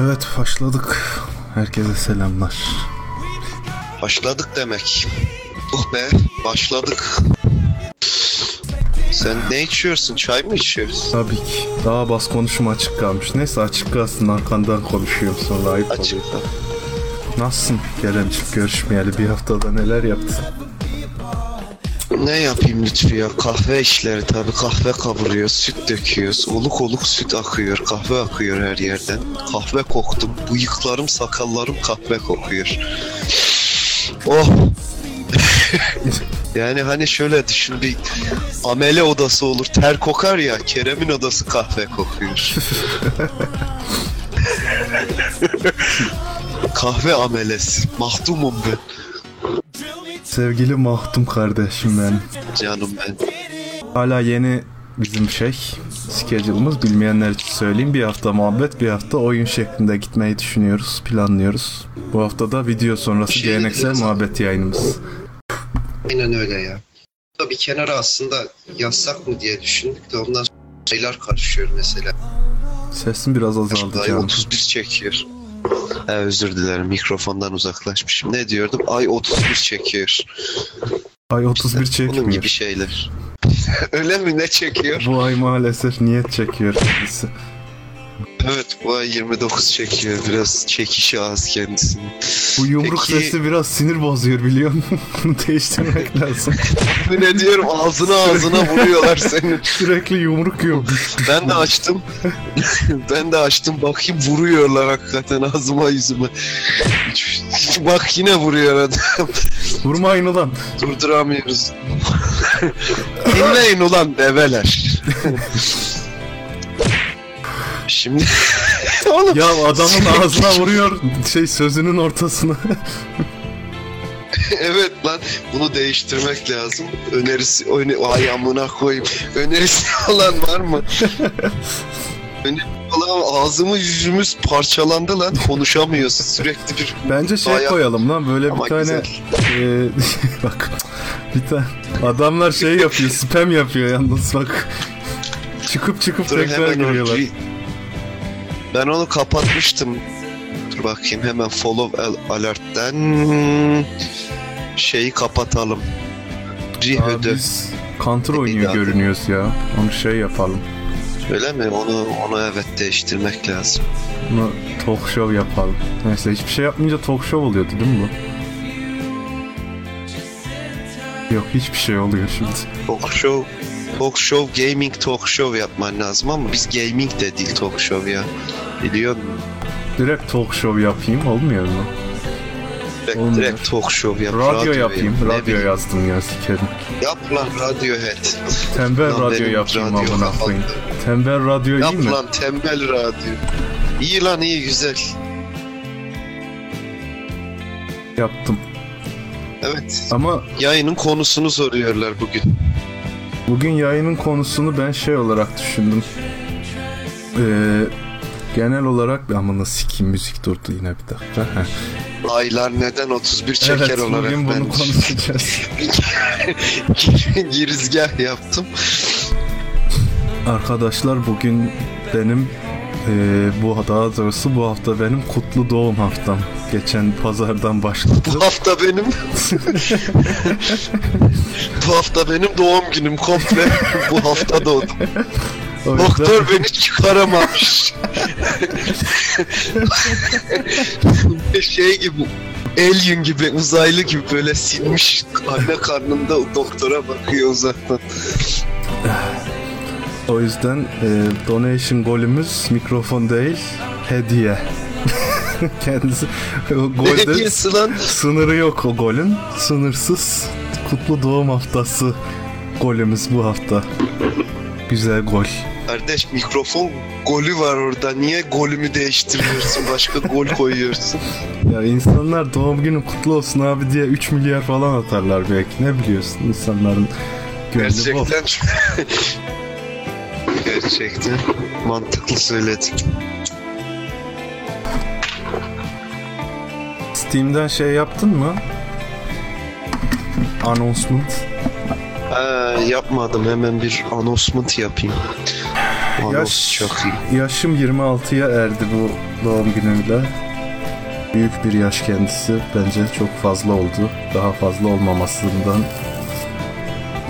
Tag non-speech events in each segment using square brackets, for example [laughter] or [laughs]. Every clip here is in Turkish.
Evet başladık. Herkese selamlar. Başladık demek. Oh be başladık. Sen ne içiyorsun? Çay mı içiyorsun? Tabii ki. Daha bas konuşma açık kalmış. Neyse açık kalsın arkandan konuşuyorum sonra ayıp Açık. oluyor. Nasılsın Keremciğim görüşmeyeli bir haftada neler yaptın? Ne yapayım Lütfü ya? Kahve işleri tabii. Kahve kavuruyoruz, süt döküyoruz. Oluk oluk süt akıyor, kahve akıyor her yerden. Kahve koktum. Bıyıklarım, sakallarım kahve kokuyor. Oh! [laughs] yani hani şöyle düşün bir amele odası olur ter kokar ya Kerem'in odası kahve kokuyor. [laughs] kahve amelesi. Mahdumum ben. Sevgili Mahdum kardeşim ben. Canım ben. Hala yeni bizim şey schedule'ımız bilmeyenler için söyleyeyim. Bir hafta muhabbet bir hafta oyun şeklinde gitmeyi düşünüyoruz planlıyoruz. Bu hafta da video sonrası Şey geleneksel muhabbet yayınımız. Aynen öyle ya. Bir kenara aslında yazsak mı diye düşündük de ondan şeyler karışıyor mesela. Sesin biraz azaldı Ay canım. 31 çekiyor. He, özür dilerim mikrofondan uzaklaşmışım. Ne diyordum? Ay 31 çekiyor. Ay 31 Bunun çekmiyor. gibi şeyler. [laughs] öyle mi? Ne çekiyor? Bu ay maalesef niyet çekiyor kendisi. Evet bu ay 29 çekiyor. Biraz çekişi az kendisinin. Bu yumruk Peki- sesi biraz sinir bozuyor biliyor musun? [laughs] Bunu değiştirmek [laughs] lazım. ne diyorum ağzına ağzına vuruyorlar senin. [laughs] Sürekli yumruk yiyor. Ben de açtım. ben de açtım. Bakayım vuruyorlar hakikaten ağzıma yüzüme. Bak yine vuruyor adam. Vurmayın ulan. Durduramıyoruz. Dinleyin ulan develer. Şimdi [laughs] oğlum Ya adamın ağzına vuruyor şey sözünün ortasına. [laughs] evet lan bunu değiştirmek lazım. Önerisi öne ay amına koyayım. Önerisi [laughs] olan var mı? Önerisi olan ağzımı yüzümüz parçalandı lan konuşamıyoruz sürekli bir Bence şey Bayağı- koyalım lan böyle Ama bir tane güzel. e, bak bir tane adamlar şey yapıyor spam yapıyor yalnız bak. Çıkıp çıkıp Dur tekrar giriyorlar. bir- Ben onu kapatmıştım. Dur bakayım hemen follow al- alert'ten şeyi kapatalım. Rihödü. biz counter oynuyor görünüyoruz ya. Onu şey yapalım. Öyle mi? Onu onu evet değiştirmek lazım. Bunu talk show yapalım. Neyse hiçbir şey yapmayınca talk show oluyordu değil mi bu? Yok hiçbir şey oluyor şimdi. Talk show Talk show, gaming talk show yapman lazım ama biz gaming de değil talk show ya. Biliyor musun? Direkt talk show yapayım olmuyor mu? Direkt, Olmuyor. direkt talk show yap. Radyo yapayım. Ne Radyo bileyim. yazdım ya sikerim. Yap lan Radiohead. Tembel Lan radyo yapayım radyo amına koyayım. Tembel radyo iyi Yap mi? lan tembel radyo. İyi lan iyi güzel. Yaptım. Evet. Ama Yayının konusunu soruyorlar bugün. Bugün yayının konusunu ben şey olarak düşündüm. Ee, genel olarak amına sikeyim müzik durdu yine bir dakika. Aylar neden 31 çeker Evet olarak bugün bunu ben konuşacağız. [laughs] girizgah yaptım. Arkadaşlar bugün benim e, bu daha doğrusu bu hafta benim kutlu doğum haftam. Geçen pazardan başladı. Bu hafta benim [laughs] Bu hafta benim doğum günüm komple bu hafta doğdum. O yüzden- Doktor beni çıkaramamış. şey gibi Alien gibi uzaylı gibi böyle silmiş anne karnında doktora bakıyor uzaktan. [laughs] O yüzden e, donation golümüz mikrofon değil hediye. [laughs] Kendisi golde sınırı yok o golün. Sınırsız kutlu doğum haftası golümüz bu hafta. Güzel gol. Kardeş mikrofon golü var orada. Niye golümü değiştiriyorsun? Başka gol koyuyorsun. Ya insanlar doğum günü kutlu olsun abi diye 3 milyar falan atarlar belki. Ne biliyorsun insanların gönlü bol. Gerçekten Gerçekten mantıklı söyledin. Steam'den şey yaptın mı? Announcement. Ha, yapmadım hemen bir announcement yapayım. Anons Yaş, çok iyi. yaşım 26'ya erdi bu doğum günüyle. Büyük bir yaş kendisi. Bence çok fazla oldu. Daha fazla olmamasından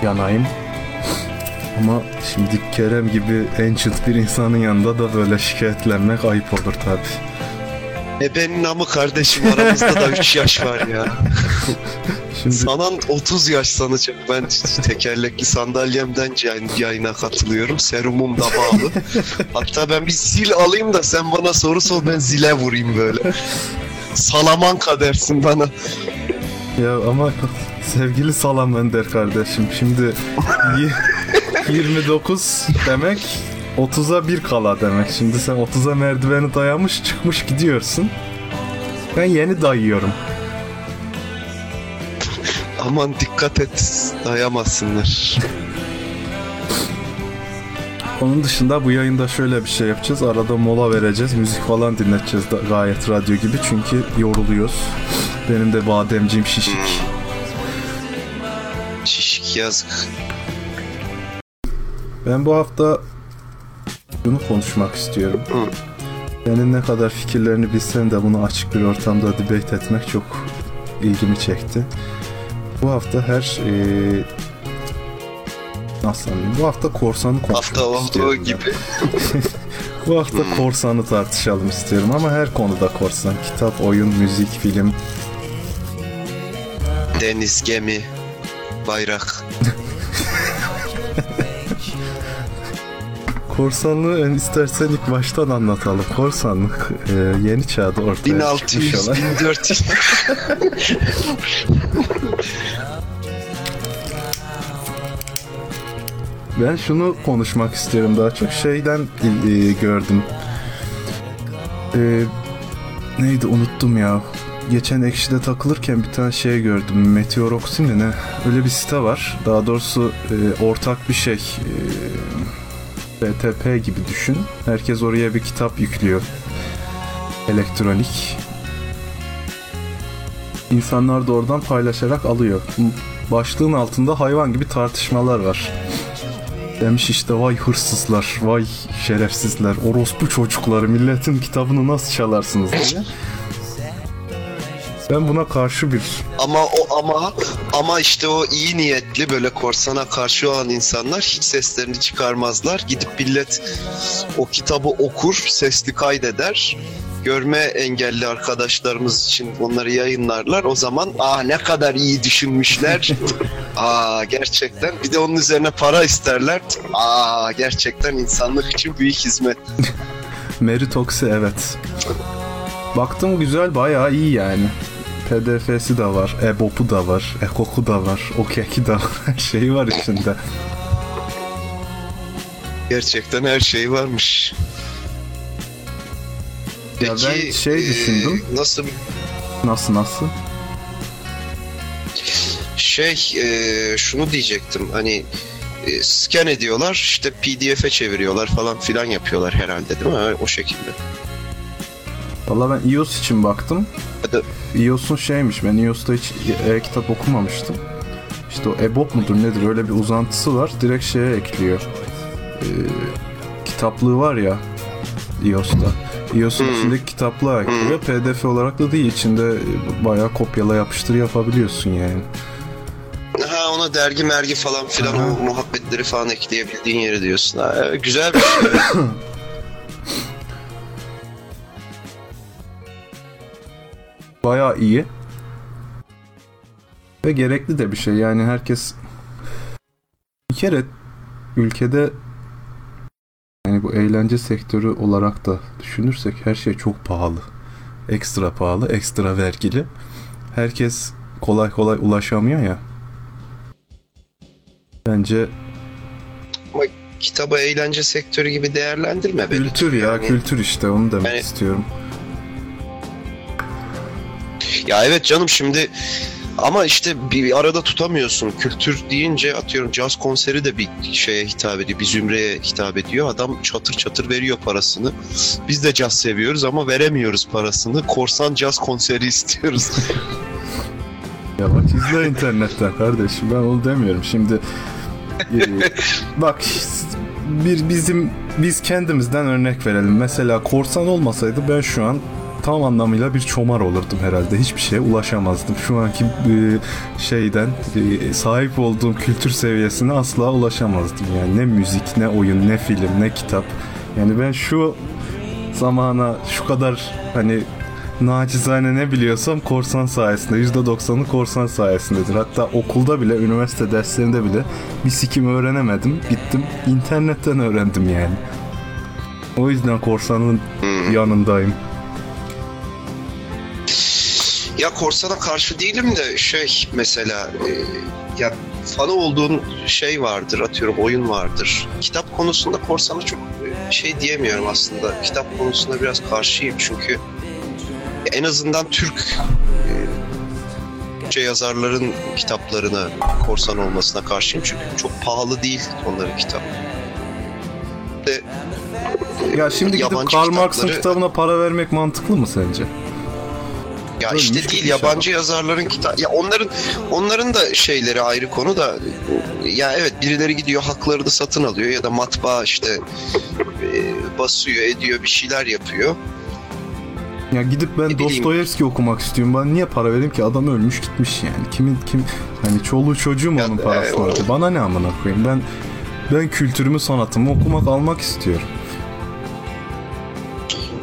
yanayım. Ama şimdi Kerem gibi ancient bir insanın yanında da böyle şikayetlenmek ayıp olur tabi. E benim namı kardeşim aramızda da 3 yaş var ya. [laughs] Şimdi Sanan 30 yaş sanacak. Ben tekerlekli sandalyemden yayın- yayına katılıyorum. Serumum da bağlı. [laughs] Hatta ben bir zil alayım da sen bana soru sor ben zile vurayım böyle. Salamanka dersin bana. ya ama sevgili Salam Önder kardeşim şimdi 29 demek 30'a bir kala demek. Şimdi sen 30'a merdiveni dayamış çıkmış gidiyorsun. Ben yeni dayıyorum. Aman dikkat et dayamasınlar. Onun dışında bu yayında şöyle bir şey yapacağız. Arada mola vereceğiz. Müzik falan dinleteceğiz gayet radyo gibi. Çünkü yoruluyoruz. Benim de bademciğim şişik. Şişik yazık. Ben bu hafta bunu konuşmak istiyorum. Hı. Senin ne kadar fikirlerini bilsen de bunu açık bir ortamda debate etmek çok ilgimi çekti. Bu hafta her eee nasıl anlayayım? Bu hafta korsanı konuşmak Hafta olduğu gibi. [laughs] [laughs] Bu hafta Hmm. korsanı tartışalım istiyorum ama her konuda korsan. Kitap, oyun, müzik, film. Deniz, gemi, bayrak. [laughs] Korsanlığı ön- istersen ilk baştan anlatalım. Korsanlık eee, yeni çağda ortaya çıkmış 1600, olan 1400. [laughs] Ben şunu konuşmak istiyorum daha çok. Şeyden e, gördüm. E, neydi unuttum ya. Geçen Ekşi'de takılırken bir tane şey gördüm. Meteoroxy mi ne? Öyle bir site var. Daha doğrusu e, ortak bir şey. E, BTP gibi düşün. Herkes oraya bir kitap yüklüyor. Elektronik. İnsanlar da oradan paylaşarak alıyor. Başlığın altında hayvan gibi tartışmalar var. Demiş işte vay hırsızlar, vay şerefsizler, orospu çocukları milletin kitabını nasıl çalarsınız diye. Ben buna karşı bir Ama o ama ama işte o iyi niyetli böyle korsana karşı olan insanlar hiç seslerini çıkarmazlar. Gidip millet o kitabı okur, sesli kaydeder. Görme engelli arkadaşlarımız için onları yayınlarlar. O zaman aa ne kadar iyi düşünmüşler. [laughs] aa gerçekten bir de onun üzerine para isterler. Aa gerçekten insanlık için büyük hizmet. [laughs] Meritoxi evet. Baktım güzel bayağı iyi yani. PDF'si de var, EBOB'u da var, EKOK'u da var, OKEK'i de var, her şeyi var içinde. Gerçekten her şey varmış. Ya ben şey e, düşündüm. Nasıl Nasıl nasıl? Şey e, şunu diyecektim hani e, scan ediyorlar işte pdf'e çeviriyorlar falan filan yapıyorlar herhalde değil mi o şekilde. Valla ben iOS için baktım. İOS'un şeymiş, ben iOS'ta hiç e-kitap okumamıştım. İşte o EBOB mudur nedir öyle bir uzantısı var. Direkt şeye ekliyor. Ee, kitaplığı var ya iOS'ta. iOS'un Hmm. içindeki kitaplığa ekliyor. PDF olarak da değil. içinde bayağı kopyala yapıştır yapabiliyorsun yani. Ha ona dergi mergi falan filan Aha. o muhabbetleri falan ekleyebildiğin yeri diyorsun. Ha, güzel bir şey. Bayağı iyi. Ve gerekli de bir şey. Yani herkes bir kere ülkede yani bu eğlence sektörü olarak da düşünürsek her şey çok pahalı. Ekstra pahalı, ekstra vergili. Herkes kolay kolay ulaşamıyor ya. Bence Kitabı eğlence sektörü gibi değerlendirme kültür ya, Yani- kültür işte onu demek Yani- istiyorum. Ya evet canım şimdi ama işte bir arada tutamıyorsun. Kültür deyince atıyorum caz konseri de bir şeye hitap ediyor. Bir zümreye hitap ediyor. Adam çatır çatır veriyor parasını. Biz de caz seviyoruz ama veremiyoruz parasını. Korsan caz konseri [laughs] istiyoruz. Ya bak izle internetten kardeşim ben onu demiyorum. Şimdi e, bak bir bizim biz kendimizden örnek verelim. Mesela korsan olmasaydı ben şu an tam anlamıyla bir çomar olurdum herhalde. Hiçbir şeye ulaşamazdım. Şu anki e, şeyden e, sahip olduğum kültür seviyesine asla ulaşamazdım. Yani ne müzik, ne oyun, ne film, ne kitap. Yani ben şu zamana şu kadar hani nacizane ne biliyorsam korsan sayesinde %90'ı korsan sayesindedir. Hatta okulda bile üniversite derslerinde bile bir sikim öğrenemedim. Gittim internetten öğrendim yani. O yüzden korsanın yanındayım. Ya korsana karşı değilim de şey mesela e, ya fanı olduğun şey vardır atıyorum oyun vardır. Kitap konusunda korsana çok e, şey diyemiyorum aslında. Kitap konusunda biraz karşıyım çünkü en azından Türk e, yazarların kitaplarına korsan olmasına karşıyım çünkü çok pahalı değil onların kitap. De, ya şimdi gidip Karl Marx'ın kitabına para vermek mantıklı mı sence? Ya Ölmüş işte değil yabancı şey yazarların kitap ya onların onların da şeyleri ayrı konu da ya evet birileri gidiyor hakları da satın alıyor ya da matbaa işte e, basıyor ediyor bir şeyler yapıyor. Ya gidip ben Dostoyevski okumak istiyorum. Ben niye para vereyim ki? Adam ölmüş gitmiş yani. Kimin kim hani çoluğu çocuğu mu onun parasını e, Bana ne amına koyayım? Ben ben kültürümü, sanatımı okumak, almak istiyorum.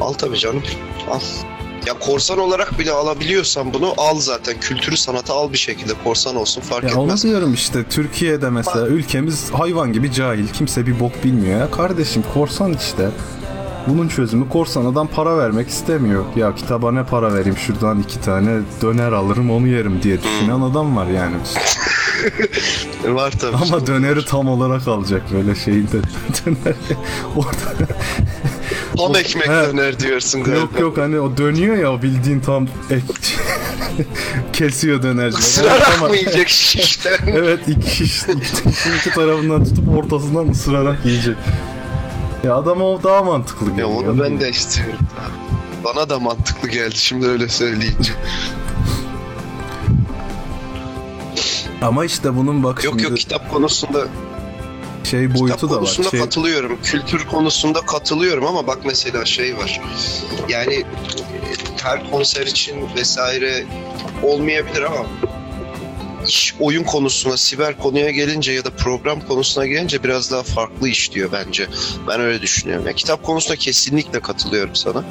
Al tabii canım. Al. Ya korsan olarak bile alabiliyorsan bunu al zaten. Kültürü sanatı al bir şekilde korsan olsun fark ya etmez. Onu diyorum işte Türkiye'de mesela ülkemiz hayvan gibi cahil. Kimse bir bok bilmiyor ya. Kardeşim korsan işte. Bunun çözümü korsan adam para vermek istemiyor. Ya kitaba ne para vereyim şuradan iki tane döner alırım onu yerim diye düşünen adam var yani. [laughs] var tabii. Ama döneri tam olarak alacak böyle şeyinde. [laughs] Döner orada Tam ekmek döner diyorsun galiba. Yok yok hani o dönüyor ya bildiğin tam ek [laughs] kesiyor dönerciler. Isırarak mı yiyecek şişten? evet iki şiş iki, iki tarafından tutup ortasından ısırarak yiyecek. Ya adam o daha mantıklı geliyor. Ya onu ben de istiyorum. Bana da mantıklı geldi şimdi öyle söyleyince. Ama işte bunun bak Yok şimdi... yok kitap konusunda şey boyutu Kitap da var. konusunda şey... katılıyorum. Kültür konusunda katılıyorum ama bak mesela şey var. Yani her konser için vesaire olmayabilir ama iş oyun konusuna, siber konuya gelince ya da program konusuna gelince biraz daha farklı işliyor bence. Ben öyle düşünüyorum. Yani kitap konusunda kesinlikle katılıyorum sana.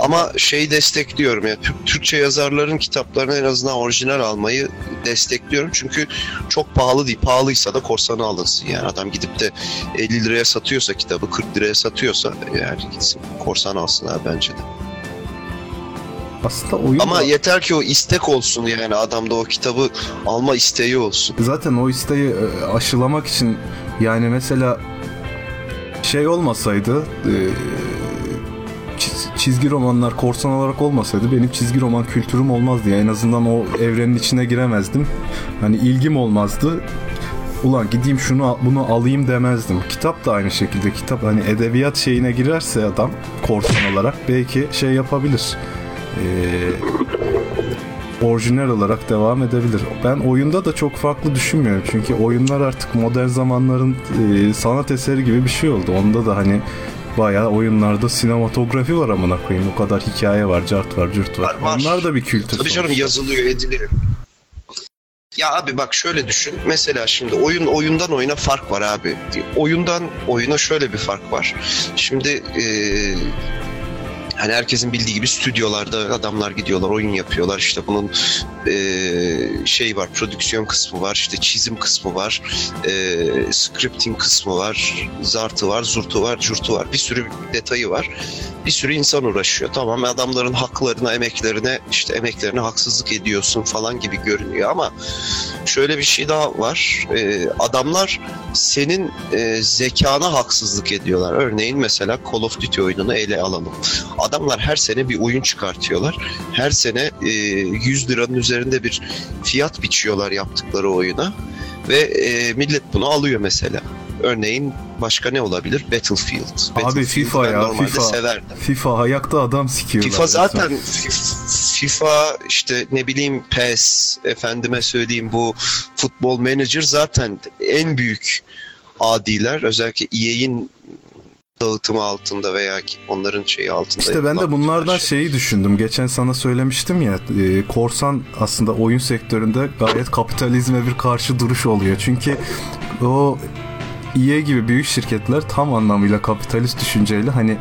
Ama şeyi destekliyorum ya Türk, Türkçe yazarların kitaplarını en azından orijinal almayı destekliyorum. Çünkü çok pahalı değil. Pahalıysa da korsanı alınsın yani. Adam gidip de 50 liraya satıyorsa kitabı 40 liraya satıyorsa yani gitsin korsan alsın ha bence de. Aslında oyun Ama da... yeter ki o istek olsun yani adamda o kitabı alma isteği olsun. Zaten o isteği e, aşılamak için yani mesela şey olmasaydı e, çizgi romanlar korsan olarak olmasaydı benim çizgi roman kültürüm olmazdı. Yani en azından o evrenin içine giremezdim. Hani ilgim olmazdı. Ulan gideyim şunu bunu alayım demezdim. Kitap da aynı şekilde. Kitap hani edebiyat şeyine girerse adam korsan olarak belki şey yapabilir. Ee, orijinal olarak devam edebilir. Ben oyunda da çok farklı düşünmüyorum. Çünkü oyunlar artık modern zamanların e, sanat eseri gibi bir şey oldu. Onda da hani bayağı oyunlarda sinematografi var amına koyayım. O kadar hikaye var, cart var, cürt var. var, var. Onlar da bir kültür. Tabii canım yazılıyor, ediliyor. Ya abi bak şöyle düşün. Mesela şimdi oyun oyundan oyuna fark var abi. Oyundan oyuna şöyle bir fark var. Şimdi eee Hani herkesin bildiği gibi stüdyolarda adamlar gidiyorlar, oyun yapıyorlar. İşte bunun e, şey var, prodüksiyon kısmı var, işte çizim kısmı var, e, scripting kısmı var, zartı var, zurtu var, curtu var. Bir sürü detayı var. Bir sürü insan uğraşıyor. Tamam adamların haklarına, emeklerine, işte emeklerine haksızlık ediyorsun falan gibi görünüyor ama şöyle bir şey daha var. E, adamlar senin e, zekana haksızlık ediyorlar. Örneğin mesela Call of Duty oyununu ele alalım adamlar her sene bir oyun çıkartıyorlar. Her sene e, 100 liranın üzerinde bir fiyat biçiyorlar yaptıkları oyuna. Ve e, millet bunu alıyor mesela. Örneğin başka ne olabilir? Battlefield. Abi Battlefield FIFA ya FIFA. Severdim. FIFA ayakta adam sikiyorlar. FIFA zaten FIFA işte ne bileyim PES efendime söyleyeyim bu Football Manager zaten en büyük adiler özellikle EA'in dağıtımı altında veya onların şeyi altında. İşte ben de bunlardan şey. şeyi düşündüm. Geçen sana söylemiştim ya e, korsan aslında oyun sektöründe gayet kapitalizme bir karşı duruş oluyor. Çünkü o EA gibi büyük şirketler tam anlamıyla kapitalist düşünceyle hani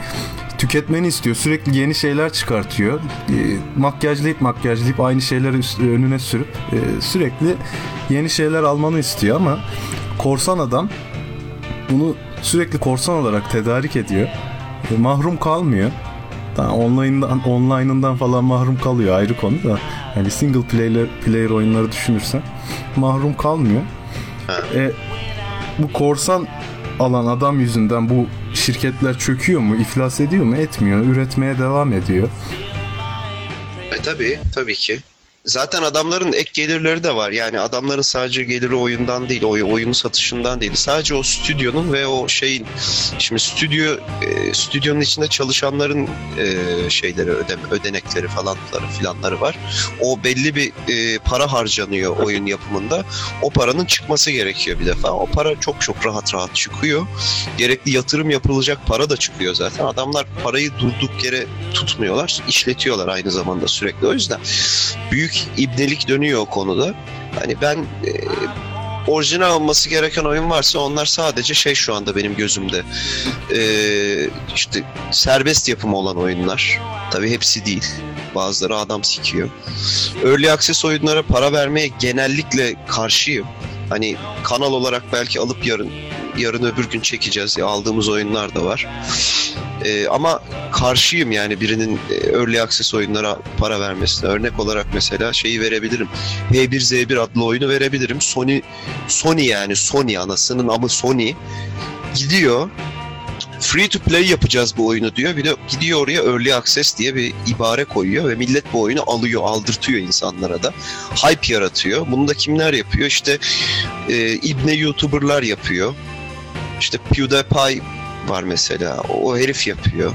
tüketmeni istiyor. Sürekli yeni şeyler çıkartıyor. E, makyajlayıp makyajlayıp aynı şeyleri önüne sürüp e, sürekli yeni şeyler almanı istiyor ama korsan adam bunu sürekli korsan olarak tedarik ediyor. E, mahrum kalmıyor. Daha online'dan online'ından falan mahrum kalıyor ayrı konu da. Yani single player player oyunları düşünürsen mahrum kalmıyor. E, bu korsan alan adam yüzünden bu şirketler çöküyor mu, iflas ediyor mu? Etmiyor. Üretmeye devam ediyor. E tabii, tabii ki. Zaten adamların ek gelirleri de var. Yani adamların sadece geliri oyundan değil, oy, oyunu satışından değil. Sadece o stüdyonun ve o şeyin şimdi stüdyo e, stüdyonun içinde çalışanların e, şeyleri ödeme, ödenekleri falanları filanları var. O belli bir e, para harcanıyor oyun yapımında. O paranın çıkması gerekiyor bir defa. O para çok çok rahat rahat çıkıyor. Gerekli yatırım yapılacak para da çıkıyor zaten. Adamlar parayı durduk yere tutmuyorlar. işletiyorlar aynı zamanda sürekli. O yüzden büyük ibnelik dönüyor o konuda. Hani ben e, orijinal olması gereken oyun varsa onlar sadece şey şu anda benim gözümde. E, işte serbest yapım olan oyunlar. Tabii hepsi değil. Bazıları adam sikiyor. Early access oyunlara para vermeye genellikle karşıyım. Hani kanal olarak belki alıp yarın yarın öbür gün çekeceğiz. Ya, aldığımız oyunlar da var. E, ama karşıyım yani birinin e, early access oyunlara para vermesine. Örnek olarak mesela şeyi verebilirim. H1Z1 adlı oyunu verebilirim. Sony Sony yani Sony anasının ama Sony gidiyor free to play yapacağız bu oyunu diyor. Bir de gidiyor oraya early access diye bir ibare koyuyor ve millet bu oyunu alıyor, aldırtıyor insanlara da. Hype yaratıyor. Bunu da kimler yapıyor? İşte e, ibne YouTuber'lar yapıyor. İşte PewDiePie var mesela. O, o herif yapıyor.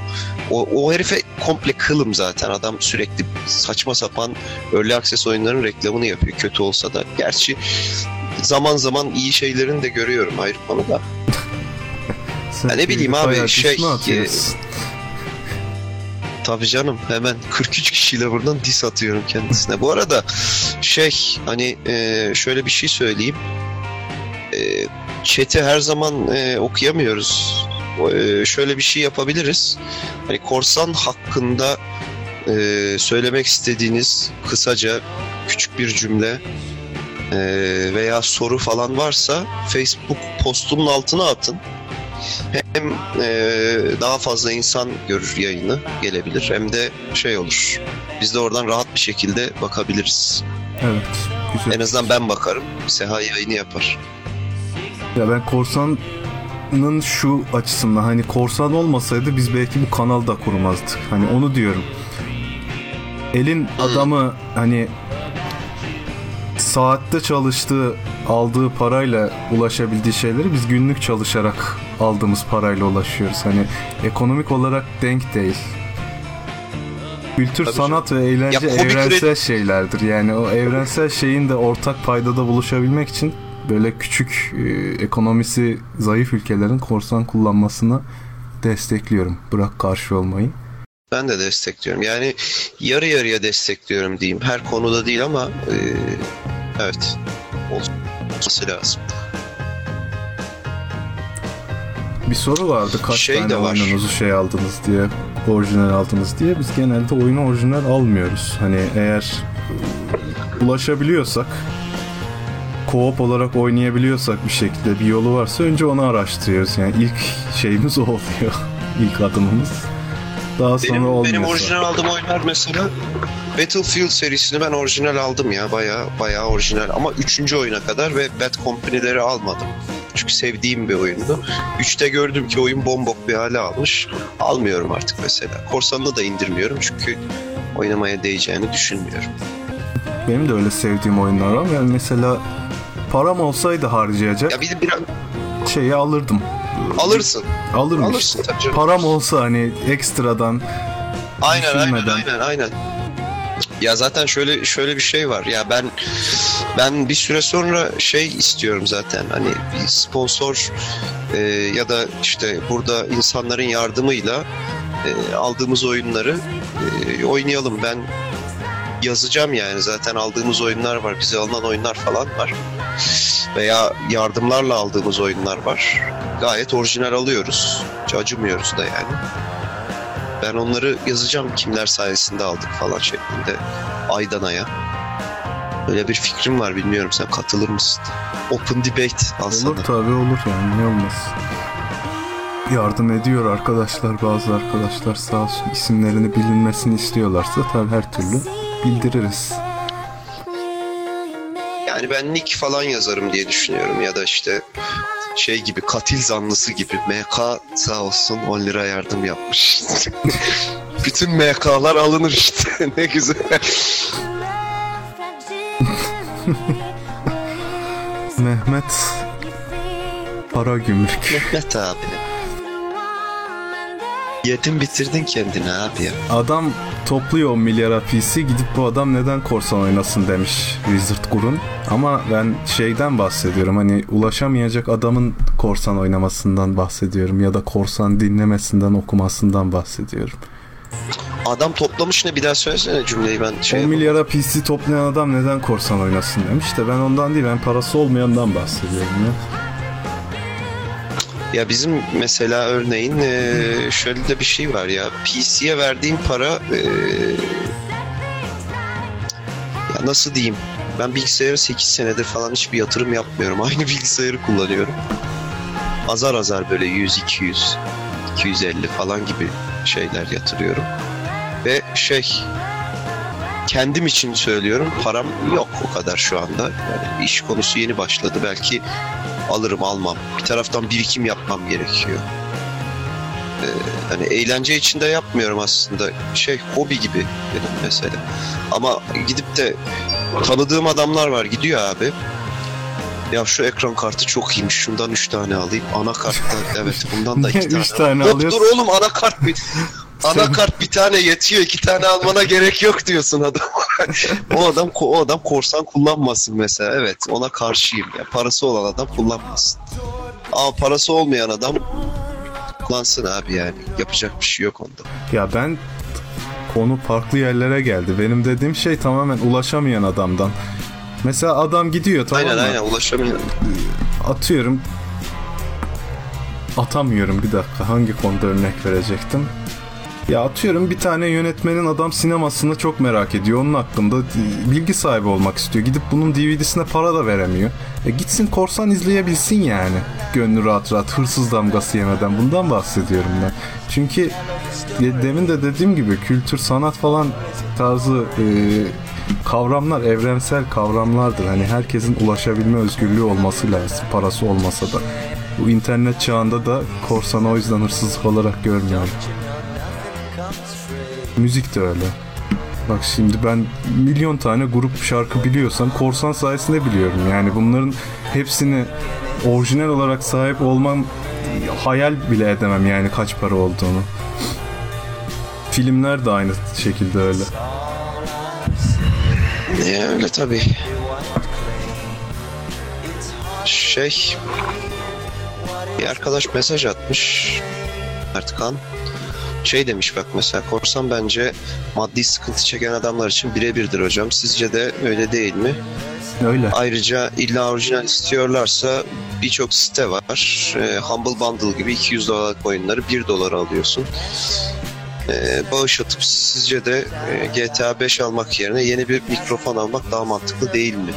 O, o herife komple kılım zaten. Adam sürekli saçma sapan early access oyunların reklamını yapıyor. Kötü olsa da. Gerçi zaman zaman iyi şeylerini de görüyorum ayrı konuda. [laughs] ya ne bileyim abi şey... E, Tabii canım hemen 43 kişiyle buradan dis atıyorum kendisine. Bu arada şey hani e, şöyle bir şey söyleyeyim. E, chat'i her zaman e, okuyamıyoruz. E, şöyle bir şey yapabiliriz. Hani korsan hakkında e, söylemek istediğiniz kısaca küçük bir cümle e, veya soru falan varsa Facebook postunun altına atın. Hem e, daha fazla insan görür yayını gelebilir hem de şey olur. Biz de oradan rahat bir şekilde bakabiliriz. Evet. Güzel. En azından ben bakarım. Seha yayını yapar. Ya ben korsanın şu açısından hani korsan olmasaydı biz belki bu kanalı da kurmazdık. Hani onu diyorum. Elin adamı hani saatte çalıştığı aldığı parayla ulaşabildiği şeyleri biz günlük çalışarak aldığımız parayla ulaşıyoruz. Hani ekonomik olarak denk değil. Kültür, Tabii sanat canım. ve eğlence ya, evrensel üret... şeylerdir. Yani o evrensel şeyin de ortak paydada buluşabilmek için böyle küçük e, ekonomisi zayıf ülkelerin korsan kullanmasını destekliyorum. Bırak karşı olmayı. Ben de destekliyorum. Yani yarı yarıya destekliyorum diyeyim. Her konuda değil ama e, evet olması lazım. Bir soru vardı kaç şey tane oyununuzu şey aldınız diye orijinal aldınız diye biz genelde oyunu orijinal almıyoruz. Hani eğer ulaşabiliyorsak co-op olarak oynayabiliyorsak bir şekilde bir yolu varsa önce onu araştırıyoruz. Yani ilk şeyimiz [laughs] o oluyor. ilk adımımız. Daha sonra benim, olmuyorsa. Benim orijinal aldığım oyunlar mesela Battlefield serisini ben orijinal aldım ya. Baya baya orijinal ama 3. oyuna kadar ve Bad Company'leri almadım. Çünkü sevdiğim bir oyundu. 3'te gördüm ki oyun bombok bir hale almış. Almıyorum artık mesela. Korsanını da indirmiyorum çünkü oynamaya değeceğini düşünmüyorum. Benim de öyle sevdiğim oyunlar var. Yani mesela param olsaydı harcayacak. Ya bir de bir şeyi alırdım. Alırsın. Alırım Alırsın işte. tabii canım. Param olsa hani ekstradan Aynen aynen aynen aynen. Ya zaten şöyle şöyle bir şey var. Ya ben ben bir süre sonra şey istiyorum zaten. Hani bir sponsor e, ya da işte burada insanların yardımıyla e, aldığımız oyunları e, oynayalım. Ben yazacağım yani zaten aldığımız oyunlar var. Bize alınan oyunlar falan var. Veya yardımlarla aldığımız oyunlar var. Gayet orijinal alıyoruz. Hiç acımıyoruz da yani. Ben onları yazacağım kimler sayesinde aldık falan şeklinde aydan aya. Böyle bir fikrim var bilmiyorum sen katılır mısın? Open debate al sana. Olur tabii olur yani ne olmaz. Yardım ediyor arkadaşlar bazı arkadaşlar sağ olsun isimlerini bilinmesini istiyorlarsa tabii her türlü bildiririz. Yani ben nick falan yazarım diye düşünüyorum ya da işte şey gibi katil zanlısı gibi MK sağ olsun 10 lira yardım yapmış. [laughs] Bütün MK'lar alınır işte [laughs] ne güzel. [laughs] Mehmet Para Gümrük. Mehmet abi. Yedin bitirdin kendini abi. Adam topluyor 10 milyara PC gidip bu adam neden korsan oynasın demiş Wizard Gurun. Ama ben şeyden bahsediyorum hani ulaşamayacak adamın korsan oynamasından bahsediyorum ya da korsan dinlemesinden okumasından bahsediyorum. Adam toplamış ne bir daha söylesene cümleyi ben şey 10 yapamam. milyara PC toplayan adam neden korsan oynasın demiş de ben ondan değil ben parası olmayandan bahsediyorum ya. Ya bizim mesela örneğin eee, şöyle de bir şey var ya PC'ye verdiğim para eee, ya nasıl diyeyim ben bilgisayara 8 senedir falan hiçbir yatırım yapmıyorum. [laughs] Aynı bilgisayarı kullanıyorum. Azar azar böyle 100, 200, 250 falan gibi şeyler yatırıyorum. Ve şey kendim için söylüyorum param yok o kadar şu anda. Yani iş konusu yeni başladı. Belki alırım almam. Bir taraftan birikim yapmam gerekiyor. Ee, hani eğlence için de yapmıyorum aslında. Şey hobi gibi benim mesela. Ama gidip de tanıdığım adamlar var gidiyor abi. Ya şu ekran kartı çok iyiymiş. Şundan 3 tane alayım. Anakart da evet bundan da 2 Niye tane. üç tane Hop, dur oğlum anakart bir Anakart bir tane yetiyor, iki tane almana gerek yok diyorsun adam. [laughs] o adam o adam korsan kullanmasın mesela. Evet, ona karşıyım. Ya parası olan adam kullanmasın. Ama parası olmayan adam kullansın abi yani. Yapacak bir şey yok onda. Ya ben konu farklı yerlere geldi. Benim dediğim şey tamamen ulaşamayan adamdan. Mesela adam gidiyor tamam aynen mı? aynen ulaşamıyor. Atıyorum. Atamıyorum bir dakika. Hangi konuda örnek verecektim? Ya atıyorum bir tane yönetmenin adam sinemasını çok merak ediyor. Onun hakkında e, bilgi sahibi olmak istiyor. Gidip bunun DVD'sine para da veremiyor. E gitsin korsan izleyebilsin yani. Gönlü rahat rahat hırsız damgası yemeden. Bundan bahsediyorum ben. Çünkü demin de dediğim gibi kültür, sanat falan tarzı e, kavramlar evrensel kavramlardır. Hani herkesin ulaşabilme özgürlüğü olması lazım. Parası olmasa da. Bu internet çağında da korsanı o yüzden hırsızlık olarak görmüyorum. Müzik de öyle. Bak şimdi ben milyon tane grup şarkı biliyorsam korsan sayesinde biliyorum. Yani bunların hepsini orijinal olarak sahip olmam hayal bile edemem yani kaç para olduğunu. Filmler de aynı şekilde öyle. Ya öyle tabii. Şey bir arkadaş mesaj atmış Ertuğan. Şey demiş bak mesela korsan bence maddi sıkıntı çeken adamlar için birebirdir hocam. Sizce de öyle değil mi? Öyle. Ayrıca illa orijinal istiyorlarsa birçok site var. Ee, Humble Bundle gibi 200 dolarlık oyunları 1 dolara alıyorsun. Ee, bağış atıp sizce de e, GTA 5 almak yerine yeni bir mikrofon almak daha mantıklı değil mi?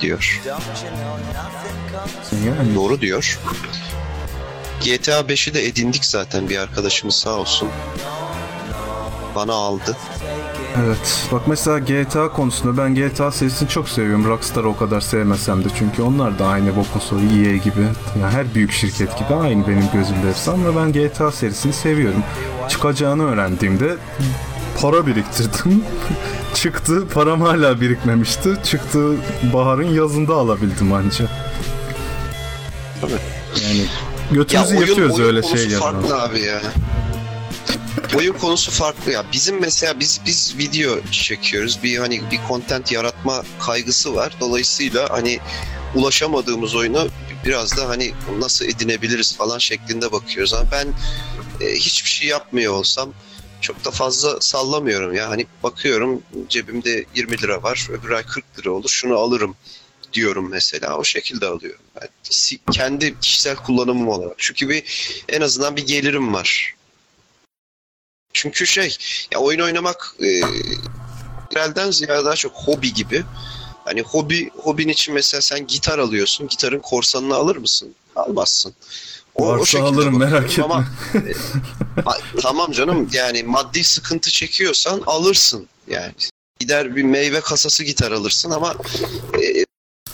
diyor. Yani Doğru diyor. GTA 5'i de edindik zaten bir arkadaşımız sağ olsun. Bana aldı. Evet. Bak mesela GTA konusunda ben GTA serisini çok seviyorum. Rockstar o kadar sevmesem de çünkü onlar da aynı Bokoso, EA gibi. Yani her büyük şirket gibi aynı benim gözümde hepsi ama ben GTA serisini seviyorum. Çıkacağını öğrendiğimde para biriktirdim. [laughs] Çıktı, param hala birikmemişti. Çıktı baharın yazında alabildim anca. Tabii. Yani götümüzü yırtıyoruz öyle konusu şey yapmak. farklı abi ya. oyun konusu farklı ya. Bizim mesela biz biz video çekiyoruz. Bir hani bir content yaratma kaygısı var. Dolayısıyla hani ulaşamadığımız oyunu biraz da hani nasıl edinebiliriz falan şeklinde bakıyoruz. Ama ben e, hiçbir şey yapmıyor olsam çok da fazla sallamıyorum ya. Hani bakıyorum cebimde 20 lira var. Öbür ay 40 lira olur. Şunu alırım diyorum mesela. O şekilde alıyorum. Si- kendi kişisel kullanımım olarak. Çünkü bir en azından bir gelirim var. Çünkü şey ya oyun oynamak e, realden ziyade daha çok hobi gibi. Hani hobi hobin için mesela sen gitar alıyorsun. Gitarın korsanını alır mısın? Almazsın. Varsa şekilde alırım, merak bakıyorum ama, e, tamam canım yani maddi sıkıntı çekiyorsan alırsın yani. Gider bir meyve kasası gitar alırsın ama e,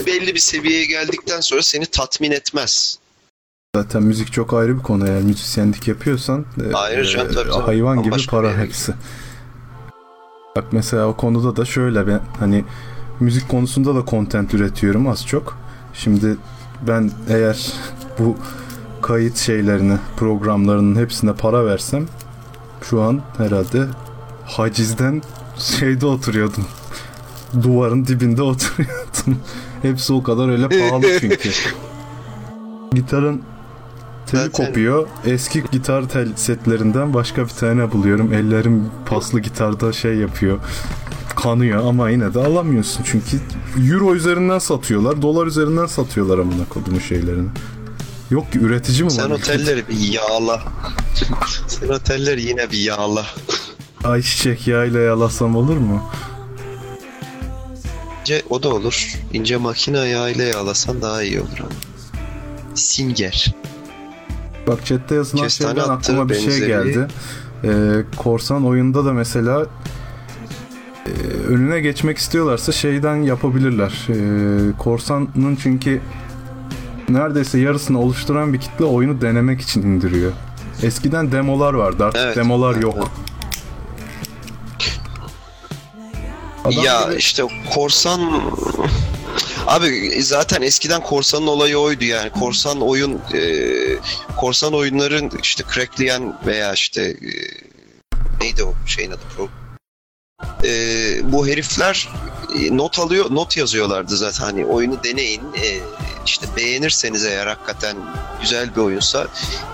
belli bir seviyeye geldikten sonra seni tatmin etmez. Zaten müzik çok ayrı bir konu eğer müzisyenlik yapıyorsan e, Ayrı canım, tabii, tabii. hayvan gibi para hepsi. Bak mesela o konuda da şöyle ben hani müzik konusunda da content üretiyorum az çok. Şimdi ben eğer [laughs] bu kayıt şeylerini, programlarının hepsine para versem şu an herhalde hacizden [laughs] şeyde oturuyordum. Duvarın dibinde oturuyordum. [laughs] Hepsi o kadar öyle pahalı [laughs] çünkü. Gitarın teli Zaten- kopuyor. Eski gitar tel setlerinden başka bir tane buluyorum. Ellerim paslı gitarda şey yapıyor. Kanıyor ama yine de alamıyorsun çünkü euro üzerinden satıyorlar, dolar üzerinden satıyorlar amına kodumu şeylerini. Yok ki üretici mi Sen var? otelleri bir yağla. Sen otelleri yine bir yağla. Ayçiçek yağıyla yalasam olur mu? İnce, o da olur. İnce makine yağıyla yağlasan daha iyi olur ama. Singer. Bak chatte yazılan Kestane şeyden aklıma bir şey benzeri. geldi. Ee, korsan oyunda da mesela e, önüne geçmek istiyorlarsa şeyden yapabilirler. Ee, korsanın çünkü neredeyse yarısını oluşturan bir kitle oyunu denemek için indiriyor. Eskiden demolar vardı artık Evet. demolar yok. Adam ya gibi- işte korsan Abi zaten eskiden korsanın olayı oydu yani. Korsan oyun e, korsan oyunların işte crackleyen veya işte e, neydi o şeyin adı pro? E, bu herifler e, not alıyor not yazıyorlardı zaten. Hani oyunu deneyin e, işte beğenirseniz eğer hakikaten güzel bir oyunsa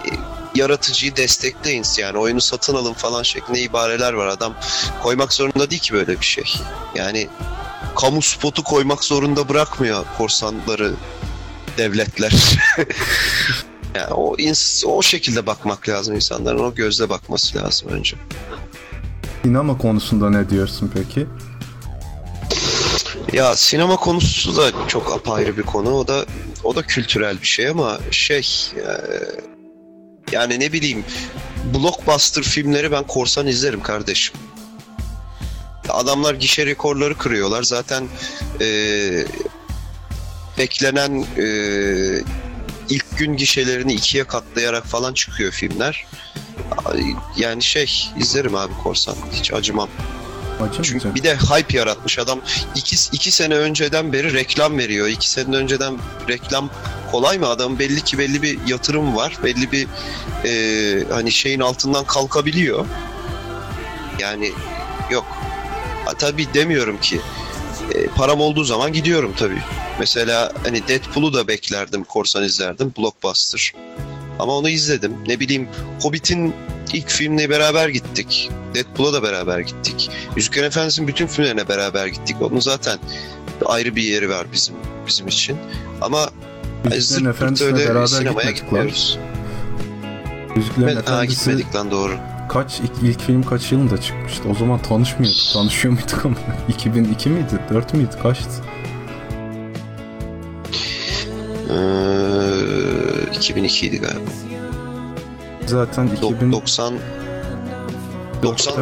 e, yaratıcıyı destekleyin yani oyunu satın alın falan şeklinde ibareler var adam koymak zorunda değil ki böyle bir şey yani kamu spotu koymak zorunda bırakmıyor korsanları devletler. [laughs] yani o ins- o şekilde bakmak lazım insanların o gözle bakması lazım önce. Sinema konusunda ne diyorsun peki? Ya sinema konusu da çok apayrı bir konu. O da o da kültürel bir şey ama şey e, yani ne bileyim blockbuster filmleri ben korsan izlerim kardeşim. Adamlar gişe rekorları kırıyorlar. Zaten e, beklenen e, ilk gün gişelerini ikiye katlayarak falan çıkıyor filmler. Yani şey izlerim abi korsan. Hiç acımam. Acı Çünkü bir de hype yaratmış adam. iki, iki sene önceden beri reklam veriyor. İki sene önceden reklam kolay mı? Adamın belli ki belli bir yatırım var. Belli bir e, hani şeyin altından kalkabiliyor. Yani yok. Ha, tabii demiyorum ki. E, param olduğu zaman gidiyorum tabii. Mesela hani Deadpool'u da beklerdim, korsan izlerdim. Blockbuster. Ama onu izledim. Ne bileyim Hobbit'in ilk filmine beraber gittik. Deadpool'a da beraber gittik. Yüzüklerin Efendisi'nin bütün filmlerine beraber gittik. Onun zaten ayrı bir yeri var bizim bizim için. Ama Yüzüklerin pırt Efendisi'ne beraber sinemaya gitmiyoruz. Yüzüklerin Ha, Efendisi gitmedik lan doğru. kaç ilk, ilk film kaç yılında çıkmıştı? O zaman tanışmıyorduk. Tanışıyor muyduk ama? [laughs] 2002 miydi? 4 müydü? Kaçtı? Ee, 2002 idi galiba. Zaten Do- 2000 90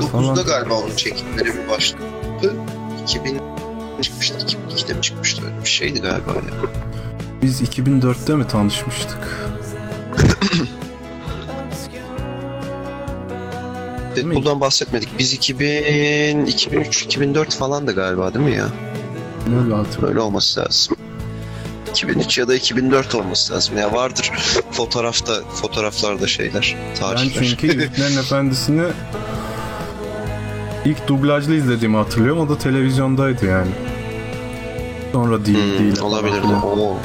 falan. 99'da galiba onun çekimleri bir başladı. 2000 çıkmıştı. 2002'de mi çıkmıştı öyle bir şeydi galiba. ya. biz 2004'te mi tanışmıştık? [coughs] Deadpool'dan bahsetmedik. Biz 2000, 2003, 2004 falan da galiba değil mi ya? Öyle hatırlıyorum. Öyle olması lazım. 2003 ya da 2004 olması lazım. Ya vardır fotoğrafta fotoğraflarda şeyler, Ben tarihler. çünkü [laughs] Yüzüklerin Efendisi'ni İlk dublajlı izlediğimi hatırlıyorum. O da televizyondaydı yani. Sonra değil Hmm, değil. olabilir de. Oo.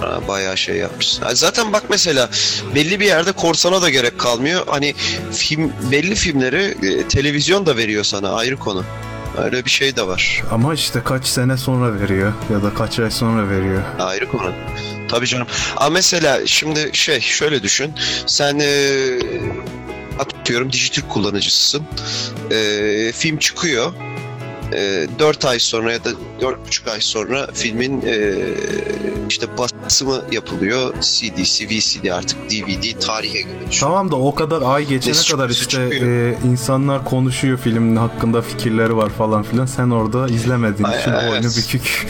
Ha, Bayağı şey yapmışsın. Zaten bak mesela belli bir yerde korsana da gerek kalmıyor. Hani film belli filmleri e, televizyon da veriyor sana ayrı konu. Öyle bir şey de var. Ama işte kaç sene sonra veriyor ya da kaç ay sonra veriyor. Ayrı konu. Tabii canım. Ama mesela şimdi şey şöyle düşün. Sen e, atıyorum Dijitürk kullanıcısısın. E, film çıkıyor. E, 4 ay sonra ya da 4,5 ay sonra filmin e, işte basımı yapılıyor. CD'si, VCD artık DVD tarihe göre. Tamam da o kadar ay geçene Nesi kadar işte e, insanlar konuşuyor filmin hakkında fikirleri var falan filan. Sen orada izlemediğin Ay, için evet. oyunu bükük.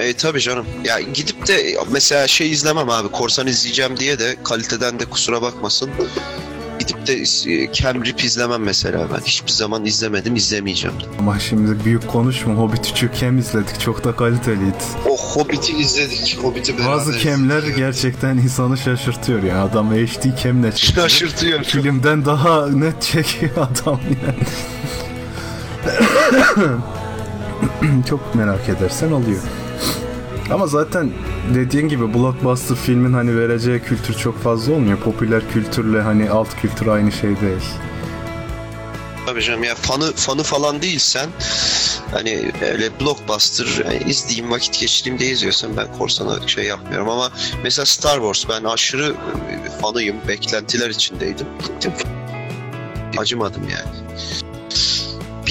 E tabii canım. Ya gidip de mesela şey izlemem abi. Korsan izleyeceğim diye de kaliteden de kusura bakmasın. Gidip de e, Cam Rip izlemem mesela ben. Hiçbir zaman izlemedim, izlemeyeceğim. Ama şimdi büyük konuşma. Hobbit 3'ü kem izledik. Çok da kaliteliydi. O Hobbit'i izledik. Hobbit'i beraber Bazı kemler izledik. gerçekten insanı şaşırtıyor ya. Adam HD kemle çekiyor. şaşırtıyor. Filmden daha net çekiyor adam yani. [laughs] Çok merak edersen oluyor. Ama zaten dediğin gibi blockbuster filmin hani vereceği kültür çok fazla olmuyor. Popüler kültürle hani alt kültür aynı şey değil. Tabii canım ya fanı fanı falan değilsen hani öyle blockbuster yani izleyeyim vakit geçireyim diye izliyorsan ben korsana şey yapmıyorum ama mesela Star Wars ben aşırı fanıyım beklentiler içindeydim gittim acımadım yani.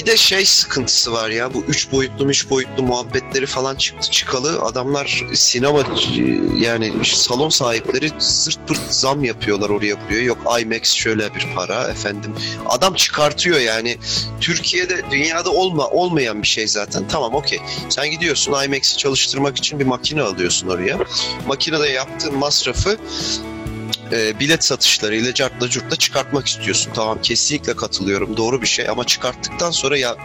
De şey sıkıntısı var ya bu üç boyutlu üç boyutlu muhabbetleri falan çıktı çıkalı. Adamlar sinema yani salon sahipleri sırt pırt zam yapıyorlar oraya buraya. Yok IMAX şöyle bir para efendim. Adam çıkartıyor yani. Türkiye'de dünyada olma olmayan bir şey zaten. Tamam okey. Sen gidiyorsun IMAX'i çalıştırmak için bir makine alıyorsun oraya. Makinede yaptığın masrafı e, bilet satışlarıyla cartla curtla çıkartmak istiyorsun. Tamam kesinlikle katılıyorum doğru bir şey ama çıkarttıktan sonra ya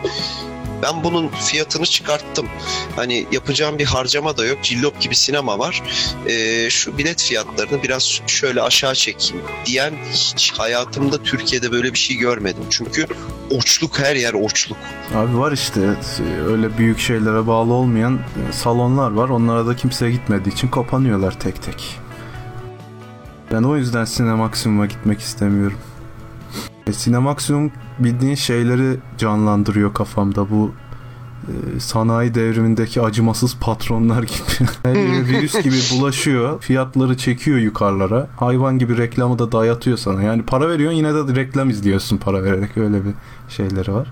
ben bunun fiyatını çıkarttım. Hani yapacağım bir harcama da yok. Cillop gibi sinema var. E, şu bilet fiyatlarını biraz şöyle aşağı çekeyim diyen hiç hayatımda Türkiye'de böyle bir şey görmedim. Çünkü oçluk her yer oçluk. Abi var işte öyle büyük şeylere bağlı olmayan salonlar var. Onlara da kimse gitmediği için kapanıyorlar tek tek. Ben o yüzden Cinemaximum'a gitmek istemiyorum. E, Cinemaximum bildiğin şeyleri canlandırıyor kafamda. Bu e, sanayi devrimindeki acımasız patronlar gibi. [laughs] Her virüs gibi bulaşıyor. Fiyatları çekiyor yukarılara. Hayvan gibi reklamı da dayatıyor sana. Yani para veriyorsun yine de reklam izliyorsun para vererek. Öyle bir şeyleri var.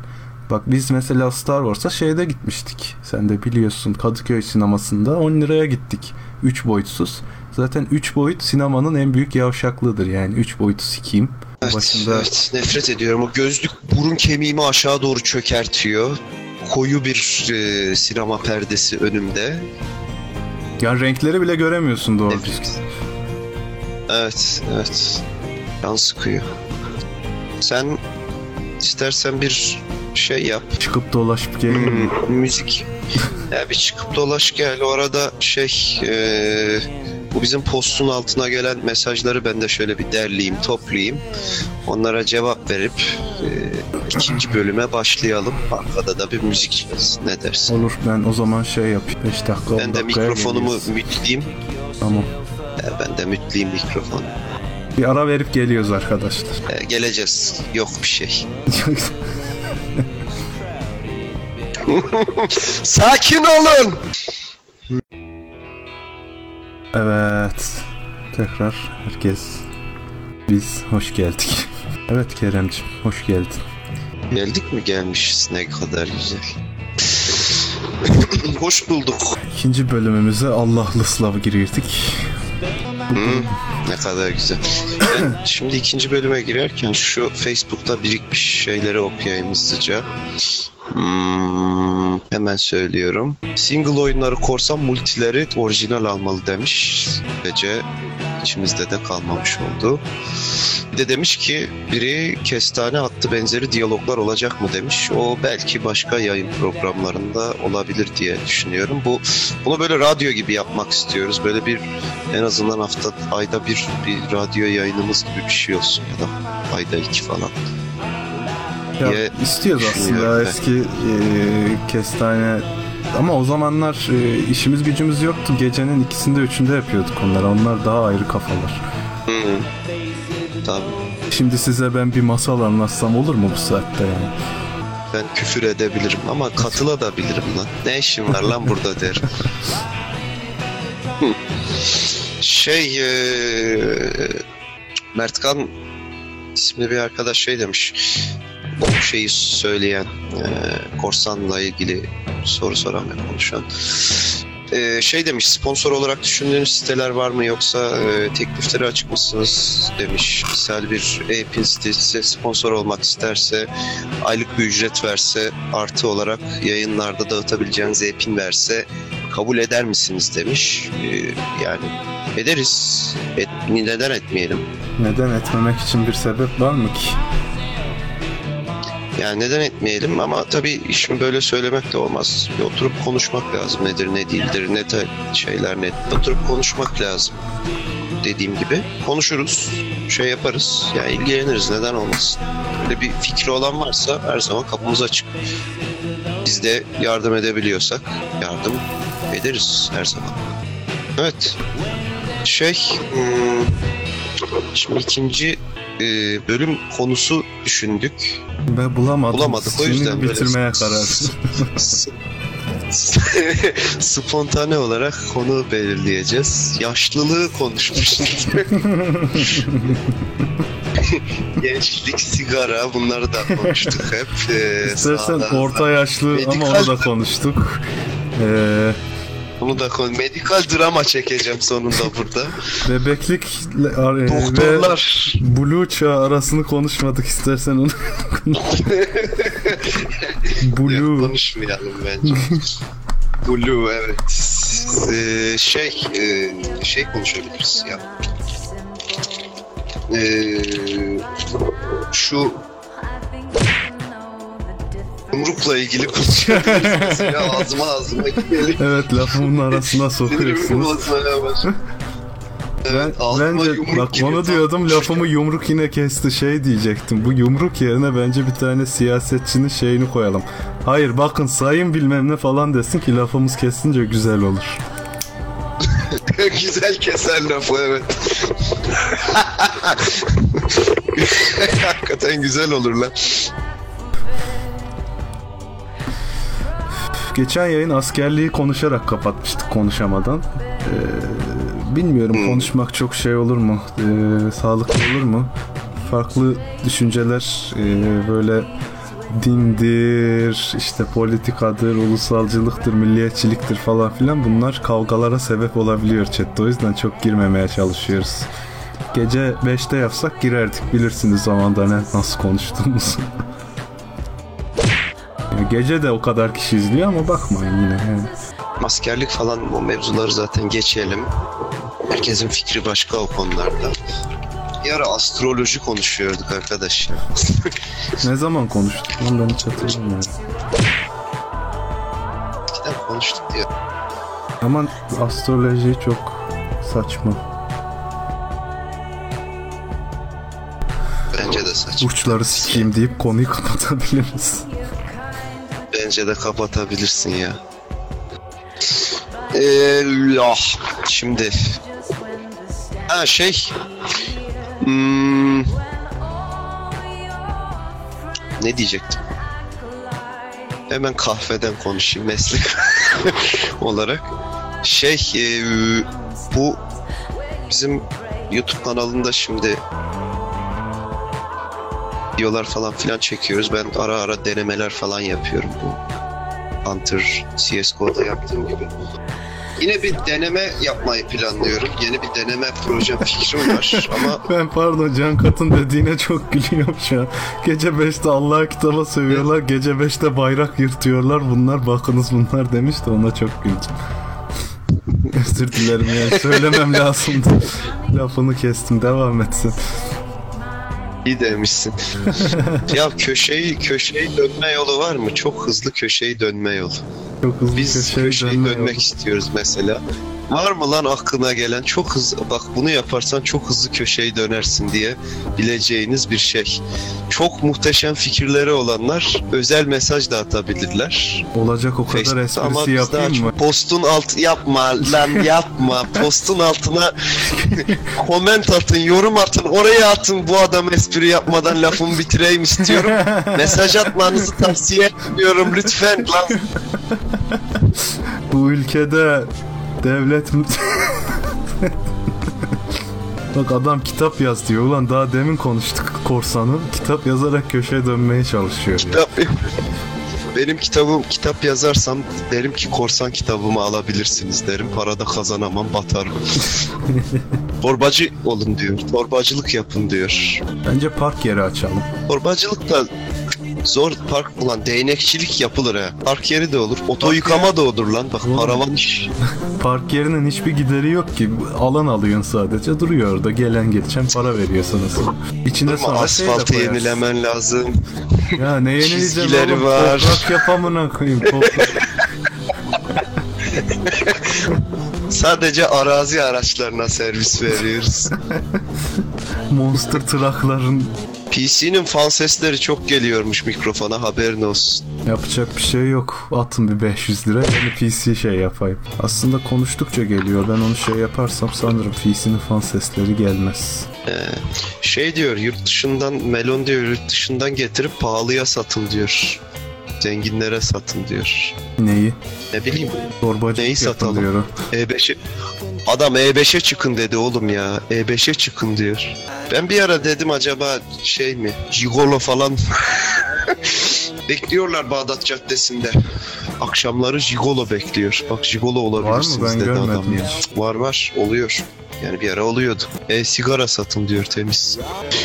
Bak biz mesela Star Wars'a şeyde gitmiştik. Sen de biliyorsun Kadıköy sinemasında 10 liraya gittik. 3 boyutsuz. Zaten 3 boyut sinemanın en büyük yavşaklığıdır yani 3 boyutu sikeyim. Evet, Başında evet nefret ediyorum. O gözlük burun kemiğimi aşağı doğru çökertiyor. Koyu bir e, sinema perdesi önümde. yani renkleri bile göremiyorsun doğru Nefret. düzgün. Evet, evet. Can sıkıyor. Sen istersen bir şey yap. Çıkıp dolaşıp gelelim. Hmm, müzik. [laughs] ya bir çıkıp dolaş gel. Orada şey e, bu bizim postun altına gelen mesajları ben de şöyle bir derleyeyim, toplayayım. Onlara cevap verip e, ikinci bölüme başlayalım. Arkada da bir müzik çalsın. Ne dersin? Olur ben o zaman şey yapayım. 5 dakika 10 Ben de mikrofonumu mütleyeyim. Tamam. E, Ben de mütleyeyim mikrofonu. Bir ara verip geliyoruz arkadaşlar. E, Geleceğiz. Yok bir şey. [laughs] [laughs] Sakin olun. Evet. Tekrar herkes biz hoş geldik. [laughs] Evet Keremciğim hoş geldin. Geldik mi gelmişiz ne kadar güzel. [laughs] Hoş bulduk. İkinci bölümümüze Allah'lı Slav giriyorduk. Hı, ne kadar güzel. Ben şimdi ikinci bölüme girerken şu Facebook'ta birikmiş şeyleri okuyayım hızlıca. Hmm, hemen söylüyorum. Single oyunları korsan multileri orijinal almalı demiş. Böylece içimizde de kalmamış oldu. Bir de demiş ki biri kestane attı benzeri diyaloglar olacak mı demiş. O belki başka yayın programlarında olabilir diye düşünüyorum. Bu bunu böyle radyo gibi yapmak istiyoruz. Böyle bir en azından hafta ayda bir bir radyo yayınımız gibi bir şey olsun ya da ayda iki falan. Ya, diye istiyoruz aslında ben. eski e, kestane ama o zamanlar e, işimiz gücümüz yoktu. Gecenin ikisinde üçünde yapıyorduk onları. Onlar daha ayrı kafalar. Hı. Tabii. Şimdi size ben bir masal anlatsam olur mu bu saatte yani? Ben küfür edebilirim ama katılabilirim lan. Ne işim var lan burada derim. [laughs] Şey eee Mertkan isimli bir arkadaş şey demiş. Bu şeyi söyleyen eee, korsanla ilgili soru soran ve konuşan. Eee, şey demiş sponsor olarak düşündüğünüz siteler var mı yoksa eee, teklifleri açık mısınız demiş. Misal bir e-pin sitesi sponsor olmak isterse aylık bir ücret verse artı olarak yayınlarda dağıtabileceğiniz e-pin verse kabul eder misiniz demiş. Ee, yani ederiz. Et, neden etmeyelim? Neden etmemek için bir sebep var mı ki? Yani neden etmeyelim ama tabii işin böyle söylemek de olmaz. Bir oturup konuşmak lazım. Nedir ne değildir ne de şeyler ne. Oturup konuşmak lazım. Dediğim gibi konuşuruz. Şey yaparız. Yani ilgileniriz neden olmasın. Böyle bir fikri olan varsa her zaman kapımız açık. Biz de yardım edebiliyorsak yardım ederiz her zaman. Evet. Şey hmm, şimdi ikinci e, bölüm konusu düşündük. Ve bulamadım. Bulamadık, o yüzden böyle- bitirmeye karar. [laughs] Spontane olarak konu belirleyeceğiz. Yaşlılığı konuşmuştuk. [laughs] Gençlik, sigara bunları da konuştuk hep. Ee, İstersen sağda- orta yaşlı ama Medikal- onu da konuştuk. Ee, Bunu da konu. Medikal drama çekeceğim sonunda burada. [laughs] bebeklik e, ve Doktorlar. Blue çağı arasını konuşmadık istersen onu. [laughs] Blue. Konuşmayalım bence. [laughs] Blue evet. Ee, şey e, şey konuşabiliriz ya. Ee, şu yumrukla ilgili konuşabiliriz. [laughs] Mesela ağzıma ağzıma gidelim. Evet lafımın arasına sokuyorsunuz. Ben, Evet, ağzıma bence bak giriyor. onu diyordum lafımı yumruk yine kesti şey diyecektim. Bu yumruk yerine bence bir tane siyasetçinin şeyini koyalım. Hayır bakın sayın bilmem ne falan desin ki lafımız kesince güzel olur. [laughs] Güzel keser lafı evet. [laughs] Hakikaten güzel olur lan. Geçen yayın askerliği konuşarak kapatmıştık konuşamadan. Ee, bilmiyorum Hmm. konuşmak çok şey olur mu? Ee, sağlıklı olur mu? Farklı düşünceler e, böyle dindir, işte politikadır, ulusalcılıktır, milliyetçiliktir falan filan bunlar kavgalara sebep olabiliyor chatte. O yüzden çok girmemeye çalışıyoruz. Gece 5'te yapsak girerdik bilirsiniz zamanda ne nasıl konuştuğumuzu. [laughs] Yani Gece de o kadar kişi izliyor ama bakmayın yine. Yani. Askerlik falan o mevzuları zaten geçelim. Herkesin fikri başka o konularda. Bir ara astroloji konuşuyorduk arkadaş. [laughs] Ne zaman konuştuk lan ben hiç hatırlamıyorum. Eskiden konuştuk diye. Ama astroloji çok saçma. Bence de saçma. Uçları sikeyim deyip konuyu kapatabiliriz. Bence de kapatabilirsin ya. Ee, ya şimdi ha şey hmm, ne diyecektim? Hemen kahveden konuşayım meslek [laughs] olarak. Şey e, bu bizim YouTube kanalında şimdi videolar falan filan çekiyoruz. Ben ara ara denemeler falan yapıyorum bu Hunter CSGO'da yaptığım gibi. Yine bir deneme yapmayı planlıyorum. Yeni bir deneme projem fikrim var [laughs] ama Ben pardon Can Kat'ın dediğine çok gülüyorum şu an. Gece 5'te Allah'a kitaba sövüyorlar. Gece 5'te bayrak yırtıyorlar. Bunlar bakınız bunlar demiş de ona çok güldüm. [laughs] Özür dilerim yani söylemem lazımdı. Lafını kestim devam etsin. İyi demişsin. [laughs] ya köşeyi köşeyi dönme yolu var mı? Çok hızlı köşeyi dönme yolu. Çok hızlı Biz köşeyi dönme dönmek yolu. istiyoruz mesela. Var mı lan aklına gelen çok hızlı bak bunu yaparsan çok hızlı köşeyi dönersin diye bileceğiniz bir şey. Çok muhteşem fikirleri olanlar özel mesaj da atabilirler. Olacak o kadar Facebook'ta ama esprisi yapayım mı? Postun alt yapma lan yapma. [laughs] Postun altına [laughs] koment atın, yorum atın, oraya atın bu adam espri yapmadan lafımı bitireyim istiyorum. [laughs] Mesaj atmanızı tavsiye etmiyorum lütfen lan. Bu ülkede devlet Bak adam kitap yaz diyor. Ulan daha demin konuştuk korsanı. Kitap yazarak köşeye dönmeye çalışıyor ya. Kitap- Benim kitabım kitap yazarsam derim ki korsan kitabımı alabilirsiniz derim. Parada kazanamam batarım. [laughs] Torbacı olun diyor. Torbacılık yapın diyor. Bence park yeri açalım. Torbacılık da zor park ulan değnekçilik yapılır ha. Park yeri de olur. Oto yıkama da olur lan. Bak Oğlum. paravan iş. [laughs] Park yerinin hiçbir gideri yok ki. Alan alıyorsun sadece. Duruyor orada. Gelen geçen para veriyor sana. İçine Ama sonra şey asfaltı yenilemen lazım. Ya ne [laughs] yenileyeceğim oğlum? var. Toprak yapamına koyayım. Toprak. [laughs] Sadece arazi araçlarına servis veriyoruz. Monster trakların PC'nin fan sesleri çok geliyormuş mikrofona haberin olsun. Yapacak bir şey yok. Atın bir 500 lira. Yeni PC şey yapayım. Aslında konuştukça geliyor. Ben onu şey yaparsam sanırım PC'nin fan sesleri gelmez. Şey diyor yurt dışından melon diyor yurt dışından getirip pahalıya satın diyor. Zenginlere satın diyor. Neyi? Ne bileyim Torbacı Neyi satalım? diyor. E5'e Adam E5'e çıkın dedi oğlum ya. E5'e çıkın diyor. Ben bir ara dedim acaba şey mi? Gigolo falan. [laughs] Bekliyorlar Bağdat Caddesi'nde. Akşamları Gigolo bekliyor. Bak Gigolo olabilirsiniz Ben dedi adam görmedim ya. Var var oluyor. Yani bir ara oluyordu. E-sigara satın diyor temiz.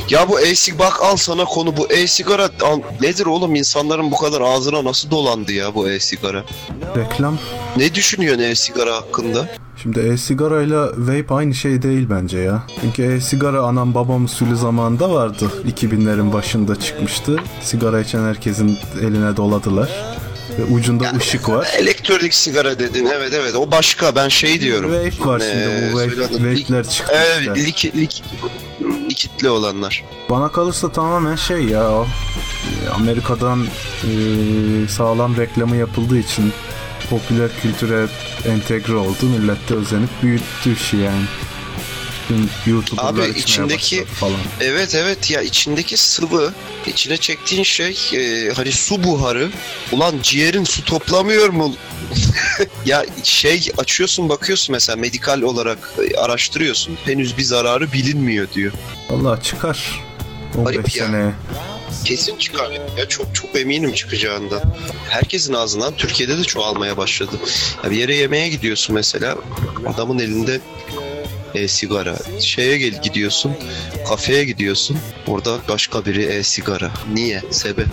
Ya bu e-sig bak al sana konu bu e-sigara al. Nedir oğlum insanların bu kadar ağzına nasıl dolandı ya bu e-sigara? Reklam. Ne düşünüyorsun e-sigara hakkında? Şimdi e-sigara ile vape aynı şey değil bence ya. Çünkü e-sigara anam babam usulü zamanında vardı. 2000'lerin başında çıkmıştı. Sigara içen herkesin eline doladılar. Ve ucunda ışık var. Elektronik sigara dedin evet evet o başka ben şey diyorum. Vape var şimdi Ee, bu vape, vape'ler çıktı. Evet lik, lik, likitli olanlar. Bana kalırsa tamamen şey ya e, Amerika'dan e, sağlam reklamı yapıldığı için popüler kültüre entegre oldu. Millet de özenip büyüttü işi yani. Tüm YouTuber'lar Abi, içindeki- falan. Evet evet ya içindeki sıvı içine çektiğin şey e, hani su buharı. Ulan ciğerin su toplamıyor mu? [laughs] ya şey açıyorsun bakıyorsun mesela medikal olarak e, araştırıyorsun. Henüz bir zararı bilinmiyor diyor. Vallahi çıkar. 15 Garip ya. seneye. Kesin çıkar ya çok çok eminim çıkacağından. Herkesin ağzından Türkiye'de de çoğalmaya başladı. Ya bir yere yemeğe gidiyorsun mesela adamın elinde e-sigara. Şeye gel gidiyorsun kafeye gidiyorsun orada başka biri e-sigara. Niye? Sebep?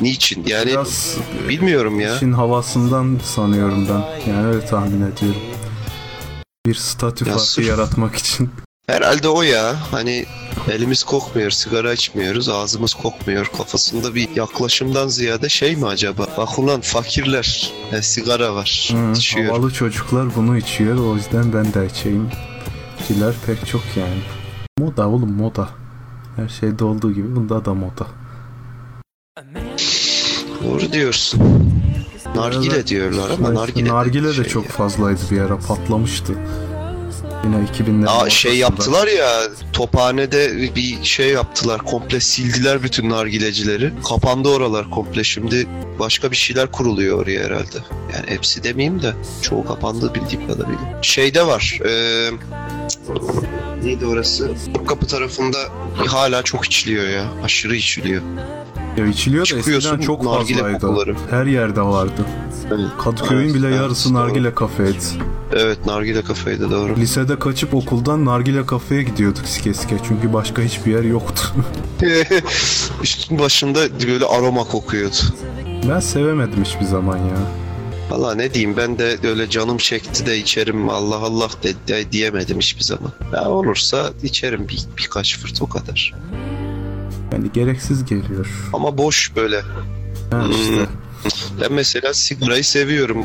Niçin? Yani Biraz bilmiyorum ya. işin havasından sanıyorum ben. Yani öyle tahmin ediyorum. Bir statü Ya farkı sırf- yaratmak için. [laughs] Herhalde o ya. Hani elimiz kokmuyor, sigara içmiyoruz, ağzımız kokmuyor kafasında bir yaklaşımdan ziyade şey mi acaba? Bak ulan fakirler, e, sigara var, Hı, içiyor. havalı çocuklar bunu içiyor. O yüzden ben de içeyim. Ciler pek çok yani. Moda oğlum moda. Her şeyde olduğu gibi bunda da moda. Doğru diyorsun. Nargile diyorlar ama nargile, nargile de şey çok ya. fazlaydı bir ara patlamıştı. Yine 2000'lerin Aa şey yaptılar ya tophanede bir şey yaptılar komple sildiler bütün nargilecileri. Kapandı oralar komple şimdi başka bir şeyler kuruluyor oraya herhalde. Yani hepsi demeyeyim de çoğu kapandı bildiğim kadarıyla. Şeyde var eee neydi orası? Kapı tarafında hala çok içiliyor ya aşırı içiliyor Ya içiliyor da eskiden çok nargile fazlaydı. kokuları. Her yerde vardı. Kadıköy'ün Evet, bile evet, yarısı doğru. nargile kafeydi. evet nargile kafeydi doğru Lisede kaçıp okuldan nargile kafeye gidiyorduk sike sike. Çünkü başka hiçbir yer yoktu. [laughs] üstün başında böyle aroma kokuyordu ben sevemedim hiçbir zaman ya. Valla ne diyeyim ben de öyle canım çekti de içerim Allah Allah de, de- diyemedim hiçbir zaman. Ya olursa içerim bir, birkaç fırt o kadar. Yani gereksiz geliyor. Ama boş böyle. Ha işte. Ben mesela sigarayı seviyorum.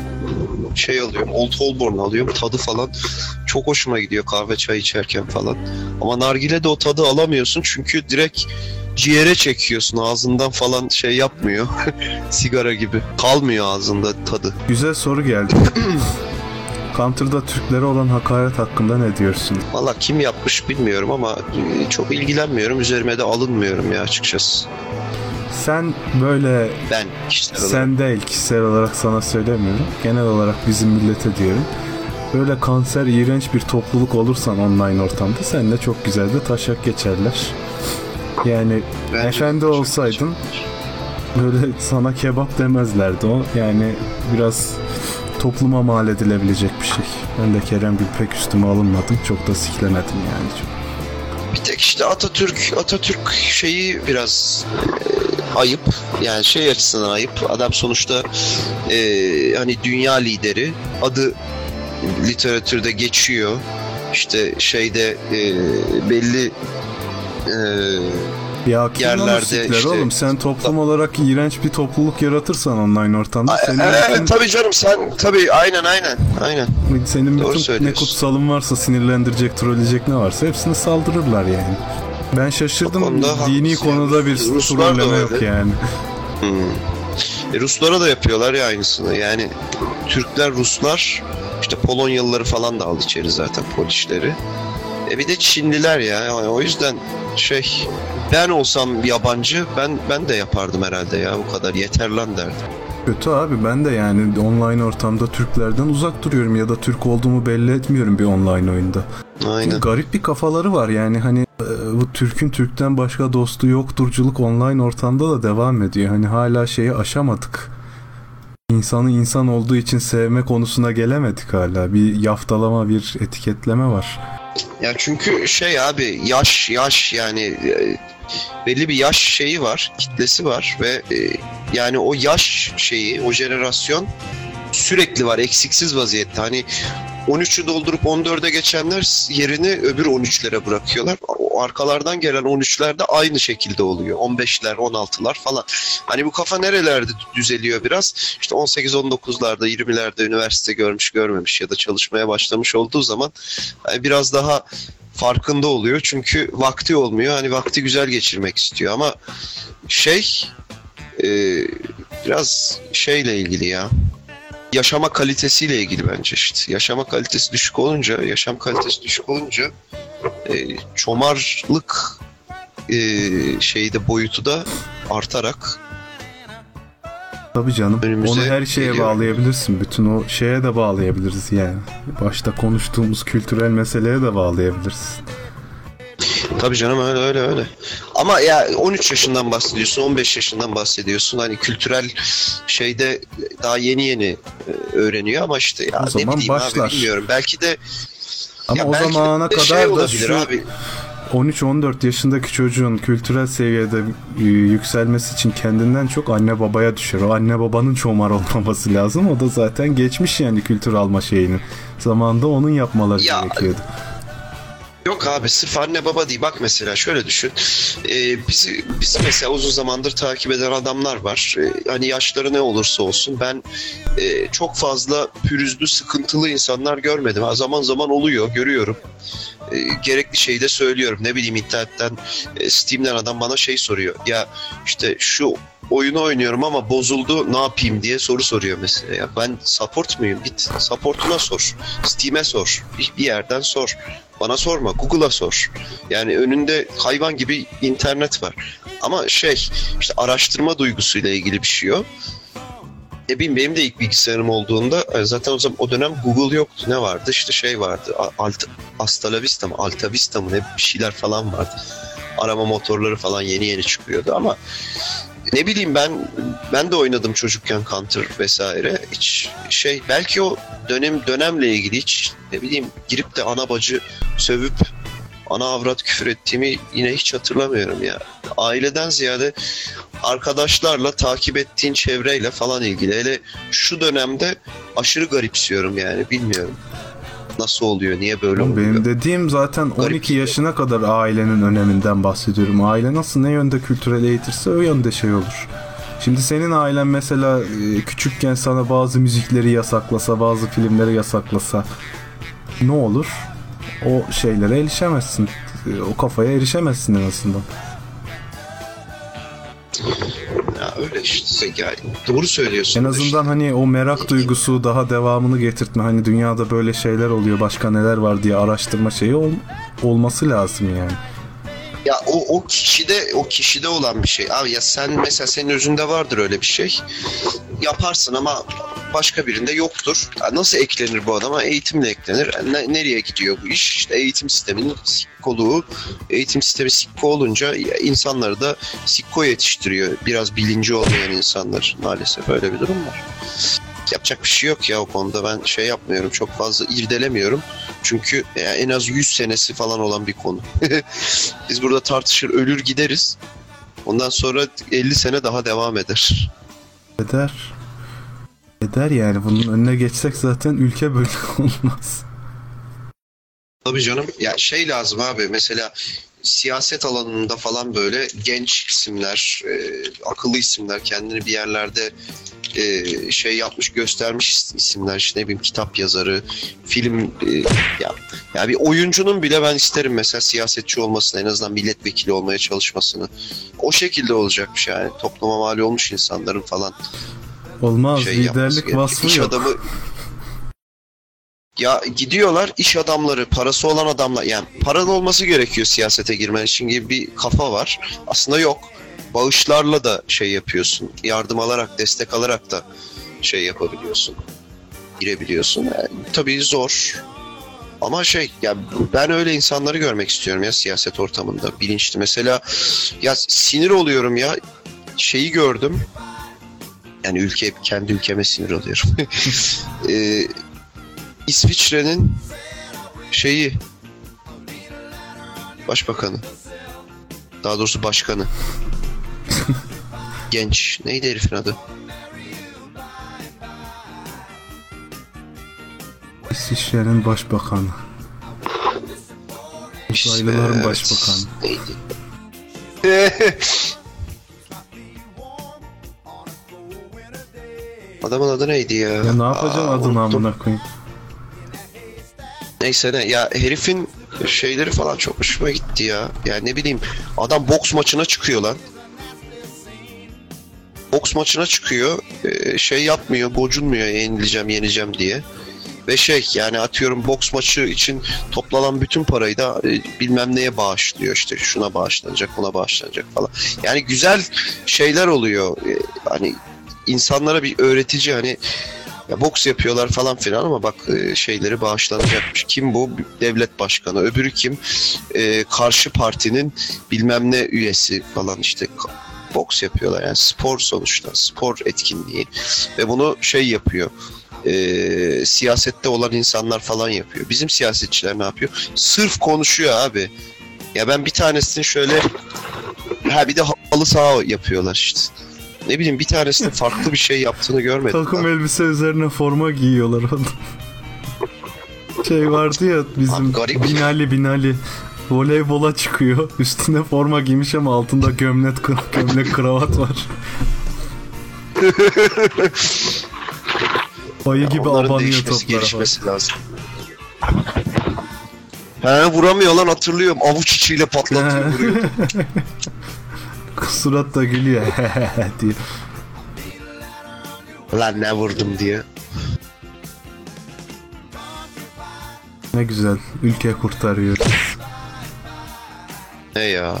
şey alıyorum. Old Holborn alıyorum. Tadı falan çok hoşuma gidiyor kahve çay içerken falan. Ama nargile de o tadı alamıyorsun çünkü direkt ciğere çekiyorsun ağzından falan şey yapmıyor. [laughs] Sigara gibi. Kalmıyor ağzında tadı. Güzel soru geldi. [clears throat] Counter'da Türklere olan hakaret hakkında ne diyorsun? Valla kim yapmış bilmiyorum ama e, çok ilgilenmiyorum. Üzerime de alınmıyorum ya açıkçası. Sen böyle Ben kişisel olarak. sen değil kişisel olarak sana söylemiyorum. Genel olarak bizim millete diyorum. Böyle kanser iğrenç bir topluluk olursan online ortamda sen de çok güzel de taşak geçerler. Yani Bence efendi olsaydın böyle sana kebap demezlerdi o. Yani biraz topluma mal edilebilecek bir şey. Ben de Kerem gibi pek üstüme alınmadım. Çok da siklemedim yani. Bir tek işte Atatürk Atatürk şeyi biraz e, ayıp. Yani şey açısından ayıp. Adam sonuçta e, hani dünya lideri. Adı literatürde geçiyor. İşte şeyde e, belli e, Ya kim Yerlerde işte- oğlum? Sen toplum olarak iğrenç bir topluluk yaratırsan online ortamda senin evet, bütün, tabii canım sen tabii aynen aynen aynen. senin Doğru bütün ne kutsalın varsa sinirlendirecek, trolleyecek ne varsa hepsini saldırırlar yani. Ben şaşırdım. Konuda Dini konuda bir Ruslar da trolleme yok yani. Hmm. E, Ruslara da yapıyorlar ya aynısını. Yani Türkler, Ruslar, işte Polonyalıları falan da aldı içeri zaten polisleri. E bir de Çinliler ya. Yani o yüzden şey ben olsam yabancı ben ben de yapardım herhalde ya bu kadar yeter lan derdim. Kötü abi ben de yani online ortamda Türklerden uzak duruyorum ya da Türk olduğumu belli etmiyorum bir online oyunda. Aynen. Garip bir kafaları var yani hani e, bu Türk'ün Türk'ten başka dostu yokturculuk online ortamda da devam ediyor. Hani hala şeyi aşamadık. İnsanı insan olduğu için sevme konusuna gelemedik hala. Bir yaftalama, bir etiketleme var. Ya çünkü şey abi yaş yaş yani e, belli bir yaş şeyi var, kitlesi var ve e, yani o yaş şeyi, o jenerasyon sürekli var, eksiksiz vaziyette. Hani 13'ü doldurup 14'e geçenler yerini öbür 13'lere bırakıyorlar. O arkalardan gelen 13'ler de aynı şekilde oluyor. 15'ler, 16'lar falan. Hani bu kafa nerelerde düzeliyor biraz? İşte 18-19'larda, 20'lerde üniversite görmüş görmemiş ya da çalışmaya başlamış olduğu zaman yani biraz daha farkında oluyor. Çünkü vakti olmuyor. Hani vakti güzel geçirmek istiyor ama şey e, biraz şeyle ilgili ya. Yaşama kalitesiyle ilgili bence işte. Yaşama kalitesi düşük olunca, yaşam kalitesi düşük olunca e, çomarlık e, şeyde boyutu da artarak Tabii canım. Önümüze Onu her şeye geliyor. bağlayabilirsin. Bütün o şeye de bağlayabiliriz yani. Başta konuştuğumuz kültürel meseleye de bağlayabilirsin. Tabii canım öyle öyle öyle. Ama ya 13 yaşından bahsediyorsun, 15 yaşından bahsediyorsun. Hani kültürel şeyde daha yeni yeni e, öğreniyor ama işte ya O ne zaman bileyim başlar. abi bilmiyorum. Belki de Ama ya o belki de zamana kadar şey da şu abi. 13-14 yaşındaki çocuğun kültürel seviyede y- yükselmesi için kendinden çok anne babaya düşer. O anne babanın çomar olmaması lazım. O da zaten geçmiş yani kültür alma şeyini. Zamanında onun yapmaları Ya, gerekiyordu. Yok abi sırf anne baba değil. Bak mesela şöyle düşün. Ee, bizi, bizi mesela uzun zamandır takip eden adamlar var. Ee, hani yaşları ne olursa olsun ben e, çok fazla pürüzlü, sıkıntılı insanlar görmedim. Ha, zaman zaman oluyor, görüyorum. E, gerekli şeyi de söylüyorum. Ne bileyim internetten, e, Steam'den adam bana şey soruyor. Ya işte şu oyunu oynuyorum ama bozuldu ne yapayım diye soru soruyor mesela. Ya ben support muyum? Git supportuna sor. Steam'e sor. Bir, bir yerden sor. Bana sorma. Google'a sor. Yani önünde hayvan gibi internet var. Ama şey işte araştırma duygusuyla ilgili bir şey o. Ne bileyim benim de ilk bilgisayarım olduğunda e, zaten o zaman o dönem Google yoktu. Ne vardı? İşte şey vardı. Alt, Hasta la Vista mı? Alta Vista mı? Ne bir şeyler falan vardı. Arama motorları falan yeni yeni çıkıyordu ama ne bileyim ben ben de oynadım çocukken Counter vesaire. Hiç şey belki o dönem dönemle ilgili hiç ne bileyim girip de ana bacı sövüp ana avrat küfür ettiğimi yine hiç hatırlamıyorum ya. Aileden ziyade arkadaşlarla takip ettiğin çevreyle falan ilgili. Hele şu dönemde aşırı garipsiyorum yani bilmiyorum. Nasıl oluyor? Niye böyle Oğlum oluyor? Benim dediğim zaten Garip 12 şey. yaşına kadar ailenin öneminden bahsediyorum. Aile nasıl ne yönde kültürel eğitirse o yönde şey olur. Şimdi senin ailen mesela e, küçükken sana bazı müzikleri yasaklasa, bazı filmleri yasaklasa ne olur? O şeylere erişemezsin. E, O kafaya erişemezsin en azından. Ya öyle işte yani doğru söylüyorsun. En da azından hani o merak duygusu daha devamını getirtme. Hani dünyada böyle şeyler oluyor, başka neler var diye araştırma şeyi ol- olması lazım yani. Ya o, o kişide o kişide olan bir şey. Abi ya sen mesela senin özünde vardır öyle bir şey. Yaparsın ama başka birinde yoktur. Ya nasıl eklenir bu adama? Eğitimle eklenir. Ne- nereye gidiyor bu iş? İşte eğitim sisteminin sikkoluğu. Eğitim sistemi sikko olunca insanları da sikko yetiştiriyor. Biraz bilinci olmayan insanlar maalesef öyle bir durum var. Yapacak bir şey yok ya o konuda ben şey yapmıyorum çok fazla irdelemiyorum. Çünkü ya en az 100 senesi falan olan bir konu. [laughs] Biz burada tartışır ölür gideriz. Ondan sonra 50 sene daha devam eder. Eder. Eder yani. Bunun önüne geçsek zaten ülke böyle [laughs] olmaz. Tabii canım. Ya şey lazım abi mesela siyaset alanında falan böyle genç isimler, e, akıllı isimler kendini bir yerlerde e, şey yapmış göstermiş is- isimler işte ne bileyim kitap yazarı, film e, ya ya bir oyuncunun bile ben isterim mesela siyasetçi olmasını en azından milletvekili olmaya çalışmasını. O şekilde olacakmış yani topluma mal olmuş insanların falan Olmaz. şey Liderlik vasfı yok. adamı ya gidiyorlar iş adamları parası olan adamlar yani paralı olması gerekiyor siyasete girmen için gibi bir kafa var. Aslında yok. Bağışlarla da şey yapıyorsun. Yardım alarak, destek alarak da şey yapabiliyorsun. Girebiliyorsun. Yani, tabii zor. Ama şey ya ben öyle insanları görmek istiyorum ya siyaset ortamında bilinçli. Mesela ya sinir oluyorum ya şeyi gördüm. Yani ülke kendi ülkeme sinir oluyorum. Ee, [laughs] İsviçre'nin şeyi başbakanı daha doğrusu başkanı [laughs] genç neydi herifin adı İsviçre'nin başbakanı. Uzaylıların Evet, başbakanı. neydi [laughs] Adamın adı neydi ya? Ya ne yapacaksın Aa, adını amına koyayım. Neyse ne ya herifin şeyleri falan çok hoşuma gitti ya. Yani ne bileyim adam boks maçına çıkıyor lan. Boks maçına çıkıyor. e, şey yapmıyor, gocunmuyor yenileceğim, yeneceğim diye. Ve şey yani atıyorum boks maçı için toplanan bütün parayı da e, bilmem neye bağışlıyor işte şuna bağışlanacak buna bağışlanacak falan. Yani güzel şeyler oluyor. E, hani insanlara bir öğretici hani ya boks yapıyorlar falan filan ama bak e, şeyleri bağışlanacakmış. Kim bu? Devlet başkanı. Öbürü kim? E, karşı partinin bilmem ne üyesi falan işte boks yapıyorlar yani spor sonuçta spor etkinliği ve bunu şey yapıyor e, siyasette olan insanlar falan yapıyor. Bizim siyasetçiler ne yapıyor? Sırf konuşuyor abi. Ya ben bir tanesini şöyle ha bir de halı saha yapıyorlar işte. Ne bileyim bir tanesinin farklı bir şey yaptığını görmedim. Takım ben. elbise üzerine forma giyiyorlar adam. Şey vardı ya bizim Abi garip. Binali Binali voleybola çıkıyor. Üstüne forma giymiş ama altında gömlek gömlek kravat var. Ayı gibi Onların abanıyor toplara. gelişmesi lazım. He vuramıyor lan hatırlıyorum. Avuç içiyle patlatıyor vuruyor. [laughs] Surat da gülüyor [laughs] diye. lan ne vurdum diye. Ne güzel ülke kurtarıyor. Ne ya?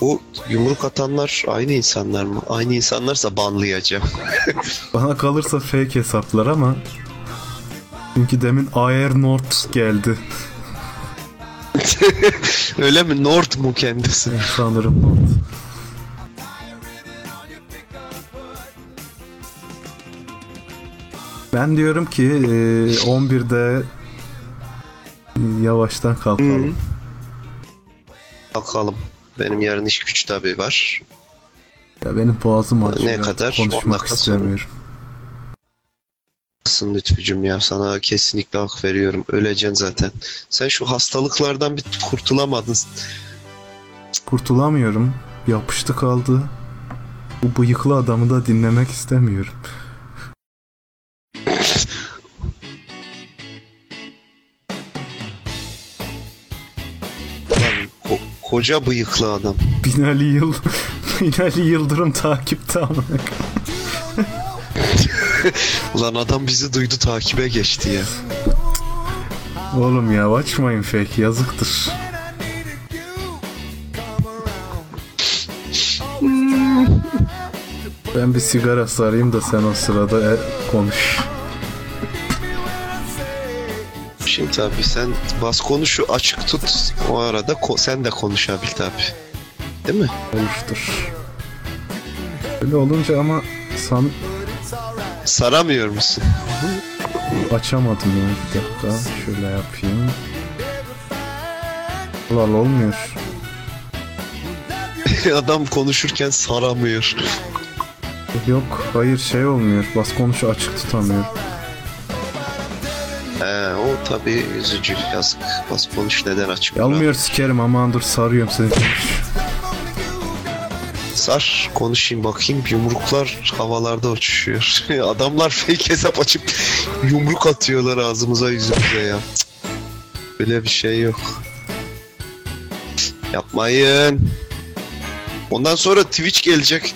Bu yumruk atanlar aynı insanlar mı? Aynı insanlarsa banlayacağım. [laughs] Bana kalırsa fake hesaplar ama çünkü demin Air North geldi Öyle mi? Nord mu kendisi? sanırım North. Ben diyorum ki e, 11'de yavaştan kalkalım. Bakalım. Benim yarın iş güç tabii var. Ya benim boğazım acıyor. Ne kadar? On Konuşmak istemiyorum. Haklısın Lütfücüm ya sana kesinlikle hak veriyorum. Öleceksin zaten. Sen şu hastalıklardan bir kurtulamadın. Kurtulamıyorum. Yapıştı kaldı. Bu bıyıklı adamı da dinlemek istemiyorum. Koca bıyıklı adam. Binali Yıl [laughs] Binali Yıldırım takipte amına. [laughs] Ulan adam bizi duydu takibe geçti ya. Oğlum ya açmayın fake yazıktır. Ben bir sigara sarayım da sen o sırada e, konuş. Şimdi tabii sen bas konuşu açık tut. O arada ko- sen de konuşabil tabii. Değil mi? Oluştur. Öyle olunca ama san Saramıyor musun? açamadım ya bir dakika. Şöyle yapayım. Ulan olmuyor. [laughs] adam konuşurken saramıyor. Yok hayır şey olmuyor. Bas konuşu açık tutamıyor. O tabii üzücü yazık. Bas konuş neden açık? Almıyor sikerim aman dur sarıyorum seni. Sar konuşayım bakayım yumruklar havalarda uçuşuyor. [laughs] Adamlar fake hesap açıp yumruk atıyorlar ağzımıza yüzümüze ya. Cık. Böyle bir şey yok. Yapmayın. Ondan sonra Twitch gelecek.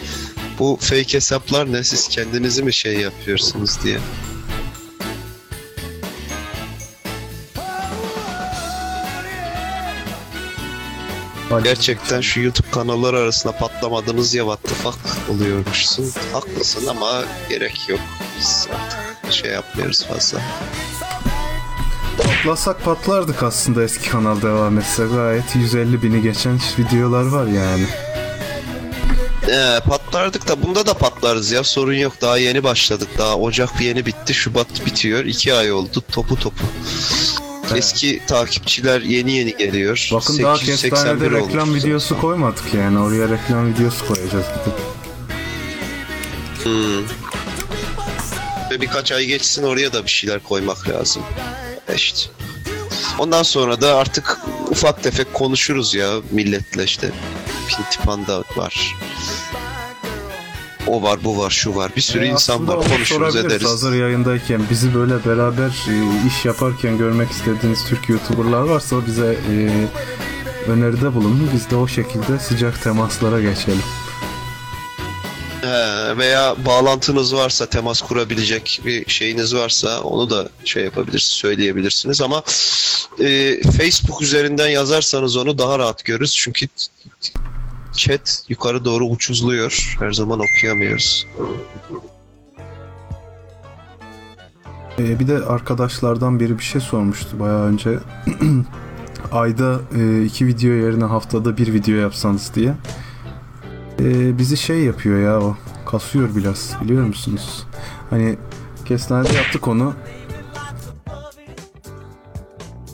Bu fake hesaplar ne siz kendinizi mi şey yapıyorsunuz diye. Gerçekten şu YouTube kanalları arasında patlamadınız ya what the fuck oluyormuşsun. Haklısın ama gerek yok. Biz artık şey yapmıyoruz fazla. Patlasak patlardık aslında eski kanal devam etse gayet 150 bini geçen videolar var yani. Ee, patlardık da bunda da patlarız ya sorun yok daha yeni başladık daha Ocak yeni bitti Şubat bitiyor 2 ay oldu topu topu. Eski takipçiler yeni yeni geliyor. Bakın daha 881 kestanede olmuş. reklam videosu koymadık yani oraya reklam videosu koyacağız gidip. Hmm. Ve birkaç ay geçsin oraya da bir şeyler koymak lazım. İşte. Ondan sonra da artık ufak tefek konuşuruz ya milletle işte. Pinti Panda var. O var bu var şu var. Bir sürü Ee, insan var onu konuşuruz ederiz. Hazır yayındayken bizi böyle beraber e, iş yaparken görmek istediğiniz Türk YouTuber'lar varsa bize e, öneride bulunun. Biz de o şekilde sıcak temaslara geçelim. He, veya bağlantınız varsa temas kurabilecek bir şeyiniz varsa onu da şey yapabilirsiniz söyleyebilirsiniz ama e, Facebook üzerinden yazarsanız onu daha rahat görürüz çünkü chat yukarı doğru uçuzluyor her zaman okuyamıyoruz. E, bir de arkadaşlardan biri bir şey sormuştu bayağı önce. [clears throat] Ayda e, iki video yerine haftada bir video yapsanız diye. E, bizi şey yapıyor ya o. Kasıyor biraz biliyor musunuz? Hani kestanede yaptık onu.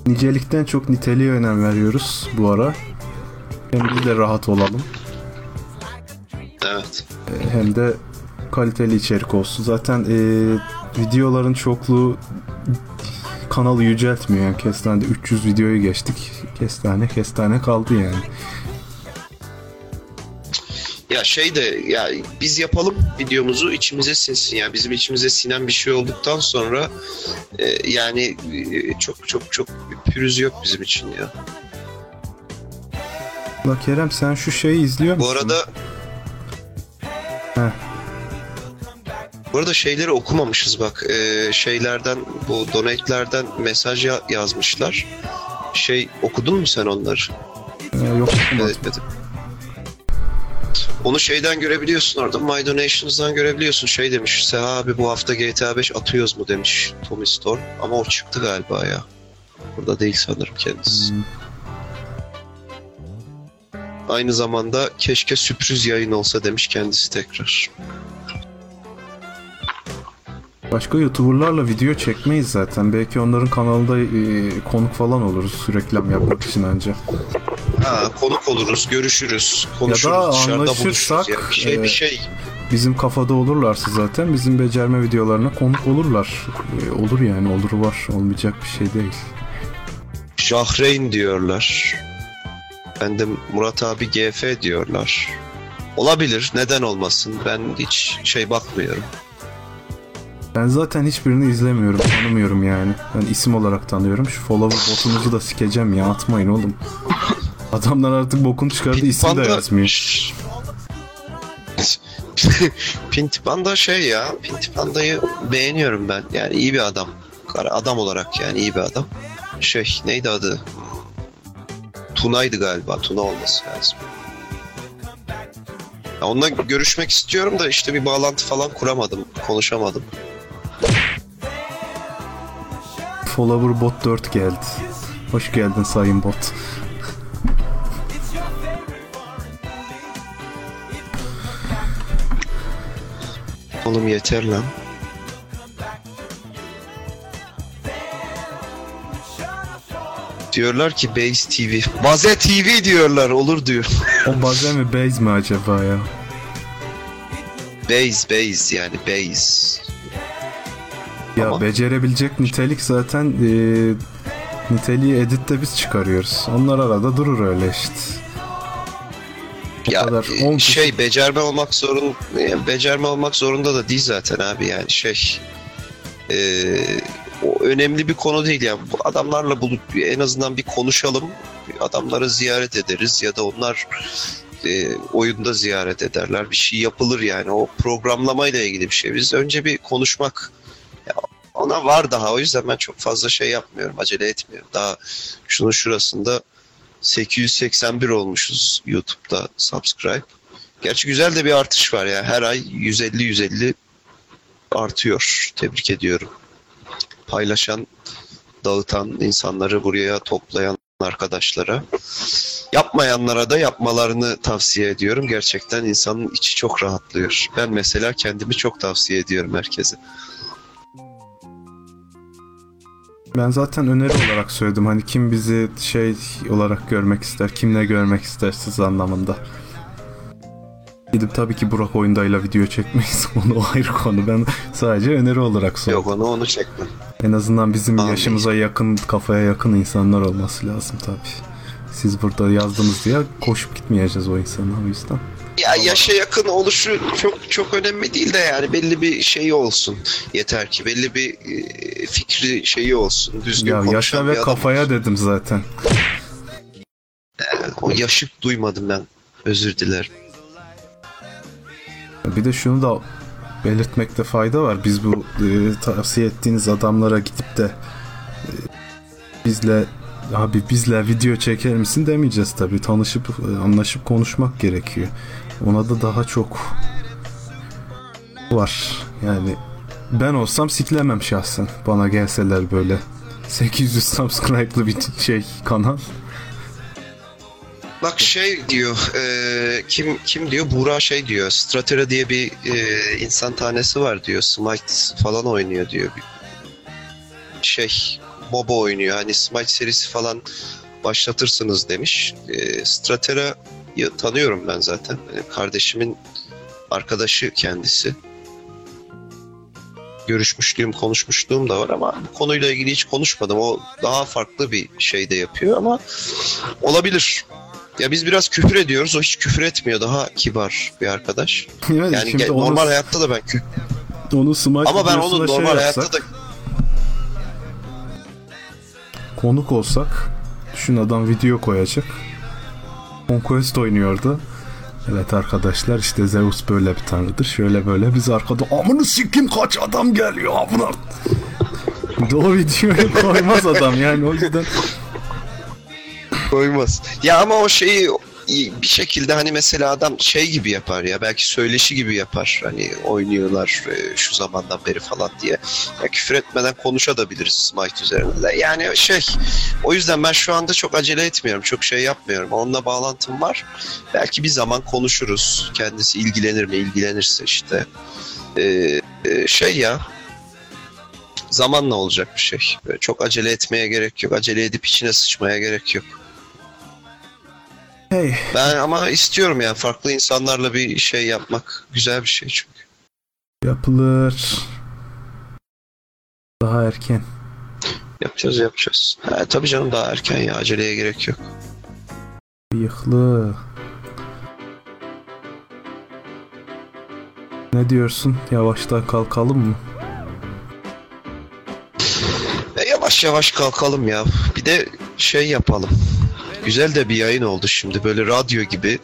Nicelikten çok niteliğe önem veriyoruz bu ara. Hem biz de rahat olalım. Evet. Hem de kaliteli içerik olsun. Zaten e, videoların çokluğu kanalı yüceltmiyor. Yani kestanede 300 videoyu geçtik. Kestane kestane kaldı yani. Ya şey de ya biz yapalım videomuzu içimize sinsin ya bizim içimize sinen bir şey olduktan sonra e, yani e, çok çok çok pürüz yok bizim için ya. La Kerem sen şu şeyi izliyor musun? Bu arada Heh. Bu arada şeyleri okumamışız bak. Ee, şeylerden bu donate'lerden mesaj ya- yazmışlar. Şey okudun mu sen onları? Ee, yok evet. Onu şeyden görebiliyorsun orada. My Donations'dan görebiliyorsun. Şey demiş. Seha abi bu hafta GTA 5 atıyoruz mu demiş Tommy Storm. Ama o çıktı galiba ya. Burada değil sanırım kendisi. Hmm. Aynı zamanda keşke sürpriz yayın olsa demiş kendisi tekrar. Başka YouTuber'larla video çekmeyiz zaten. Belki onların kanalında e, konuk falan oluruz reklam yapmak için anca. Ha, konuk oluruz, görüşürüz, konuşuruz, dışarıda anlaşırsak, buluşuruz. Ya. Bir şey e, bir şey. Bizim kafada olurlarsa zaten bizim becerme videolarına konuk olurlar. E, olur yani olur var. Olmayacak bir şey değil. Jahreyn diyorlar. De Murat abi GF diyorlar. Olabilir. Neden olmasın? Ben hiç şey bakmıyorum. Ben zaten hiçbirini izlemiyorum, tanımıyorum yani. Ben isim olarak tanıyorum. Şu follower botunuzu da sikeceğim ya atmayın oğlum. Adamlar artık bokunu çıkardı isim de yazmıyor. [laughs] Pintipanda şey ya, Pintipanda'yı beğeniyorum ben. Yani iyi bir adam. Adam olarak yani iyi bir adam. Şey neydi adı? Tuna'ydı galiba. Tuna olması lazım. Ya onunla görüşmek istiyorum da işte bir bağlantı falan kuramadım. Konuşamadım. Follower bot 4 geldi. Hoş geldin sayın bot. Oğlum yeter lan. Diyorlar ki Base TV. Baze TV diyorlar olur diyor. O bazen mi base mi acaba ya? Base base yani base. Ya Ama- becerebilecek nitelik zaten e, niteliği editte biz çıkarıyoruz. Onlar arada durur öyle işte. O Ya kadar. e, 10 kişi- şey becerme olmak zorun e, becerme olmak zorunda da değil zaten abi yani şey e, o önemli bir konu değil yani bu adamlarla bulup en azından bir konuşalım adamları ziyaret ederiz ya da onlar e, oyunda ziyaret ederler bir şey yapılır yani o programlamayla ilgili bir şey biz önce bir konuşmak ya ona var daha o yüzden ben çok fazla şey yapmıyorum acele etmiyorum daha şunun şurasında 881 olmuşuz YouTube'da subscribe. Gerçi güzel de bir artış var ya. Her ay 150-150 artıyor. Tebrik ediyorum. Paylaşan, dağıtan insanları buraya toplayan arkadaşlara. Yapmayanlara da yapmalarını tavsiye ediyorum. Gerçekten insanın içi çok rahatlıyor. Ben mesela kendimi çok tavsiye ediyorum herkese. Ben zaten öneri olarak söyledim. Hani kim bizi şey olarak görmek ister, kimle görmek istersiniz anlamında. Gidip tabii ki Burak oyundayla video çekmeyiz. [laughs] Onu o ayrı konu. Ben sadece öneri olarak sordum. Yok onu onu çekme. En azından bizim Anladım. yaşımıza yakın, kafaya yakın insanlar olması lazım tabii. Siz burada yazdınız diye koşup gitmeyeceğiz o insana o yüzden. Ya yaşa yakın oluşu çok çok önemli değil de yani belli bir şeyi olsun yeter ki belli bir e, fikri şeyi olsun düzgün Ya yaşa ve kafaya olsun. dedim zaten. O yaşı duymadım ben özür dilerim. Bir de şunu da belirtmekte fayda var. Biz bu e, tavsiye ettiğiniz adamlara gidip de e, bizle abi bizle video çeker misin demeyeceğiz tabii. Tanışıp e, anlaşıp konuşmak gerekiyor. Ona da daha çok var. Yani ben olsam siklemem şahsen. Bana gelseler böyle 800 subscribe'lı bir şey kanal. Bak şey diyor e, kim kim diyor Buğra şey diyor Stratera diye bir e, insan tanesi var diyor Smite falan oynuyor diyor. Şey MOBA oynuyor hani Smite serisi falan başlatırsınız demiş. E, Stratera'yı tanıyorum ben zaten. Benim kardeşimin arkadaşı kendisi. Görüşmüşlüğüm, konuşmuşluğum da var ama bu konuyla ilgili hiç konuşmadım. O daha farklı bir şey de yapıyor ama olabilir. Ya biz biraz küfür ediyoruz. O hiç küfür etmiyor. Daha kibar bir arkadaş. [laughs] Evet, Yani şimdi onu, normal hayatta da ben küfür... onu Smite Ama ben onu şey normal yapsak- hayatta da konuk olsak düşün adam video koyacak. Conquest oynuyordu. Evet arkadaşlar işte Zeus böyle bir tanrıdır. Şöyle böyle biz arkada amını sikim kaç adam geliyor amına. [laughs] O videoyu koymaz adam yani o yüzden koymaz. Ya ama o şeyi bir şekilde hani mesela adam şey gibi yapar ya belki söyleşi gibi yapar. Hani oynuyorlar e, şu zamandan beri falan diye. Ya küfür etmeden konuşabiliriz Smite üzerinde. De yani şey o yüzden ben şu anda çok acele etmiyorum çok şey yapmıyorum. Onunla bağlantım var. Belki bir zaman konuşuruz. Kendisi ilgilenir mi? İlgilenirse işte. Ee, şey ya zamanla olacak bir şey. Çok acele etmeye gerek yok. Acele edip içine sıçmaya gerek yok hey ben ama istiyorum ya farklı insanlarla bir şey yapmak güzel bir şey çünkü. yapılır. Daha erken. Yapacağız yapacağız. Ha, tabii canım daha erken ya aceleye gerek yok. Bıyıklı. Ne diyorsun? Yavaştan kalkalım mı? E, yavaş yavaş kalkalım ya. Bir de şey yapalım. Güzel de bir yayın oldu şimdi böyle radyo gibi.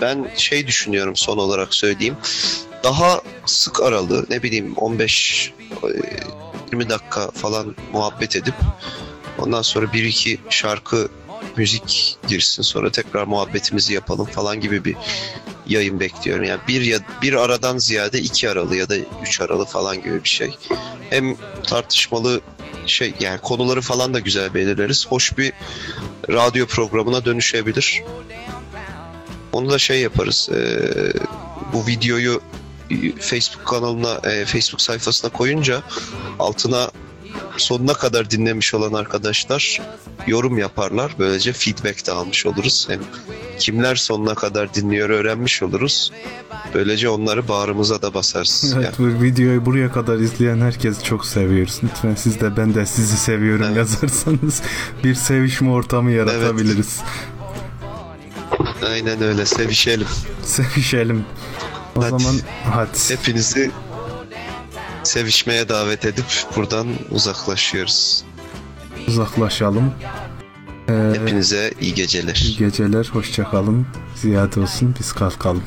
Ben şey düşünüyorum son olarak söyleyeyim. Daha sık aralı ne bileyim 15 e, 20 dakika falan muhabbet edip ondan sonra bir iki şarkı müzik girsin sonra tekrar muhabbetimizi yapalım falan gibi bir yayın bekliyorum. Yani bir ya bir aradan ziyade iki aralı ya da üç aralı falan gibi bir şey. Hem tartışmalı şey yani konuları falan da güzel belirleriz. Hoş bir radyo programına dönüşebilir. Onu da şey yaparız. eee, bu videoyu e, Facebook kanalına, e, Facebook sayfasına koyunca altına sonuna kadar dinlemiş olan arkadaşlar yorum yaparlar. Böylece feedback de almış oluruz. Hem kimler sonuna kadar dinliyor öğrenmiş oluruz. Böylece onları bağrımıza da basarsın. Evet bu videoyu buraya kadar izleyen herkesi çok seviyoruz. Lütfen siz de ben de sizi seviyorum Evet. yazarsanız bir sevişme ortamı yaratabiliriz. Aynen öyle sevişelim. Sevişelim. O Hadi. zaman hadi Hepinizi sevişmeye davet edip buradan uzaklaşıyoruz. uzaklaşalım. Ee, Hepinize iyi geceler. iyi geceler, hoşça kalın. Ziyade olsun, biz kalkalım.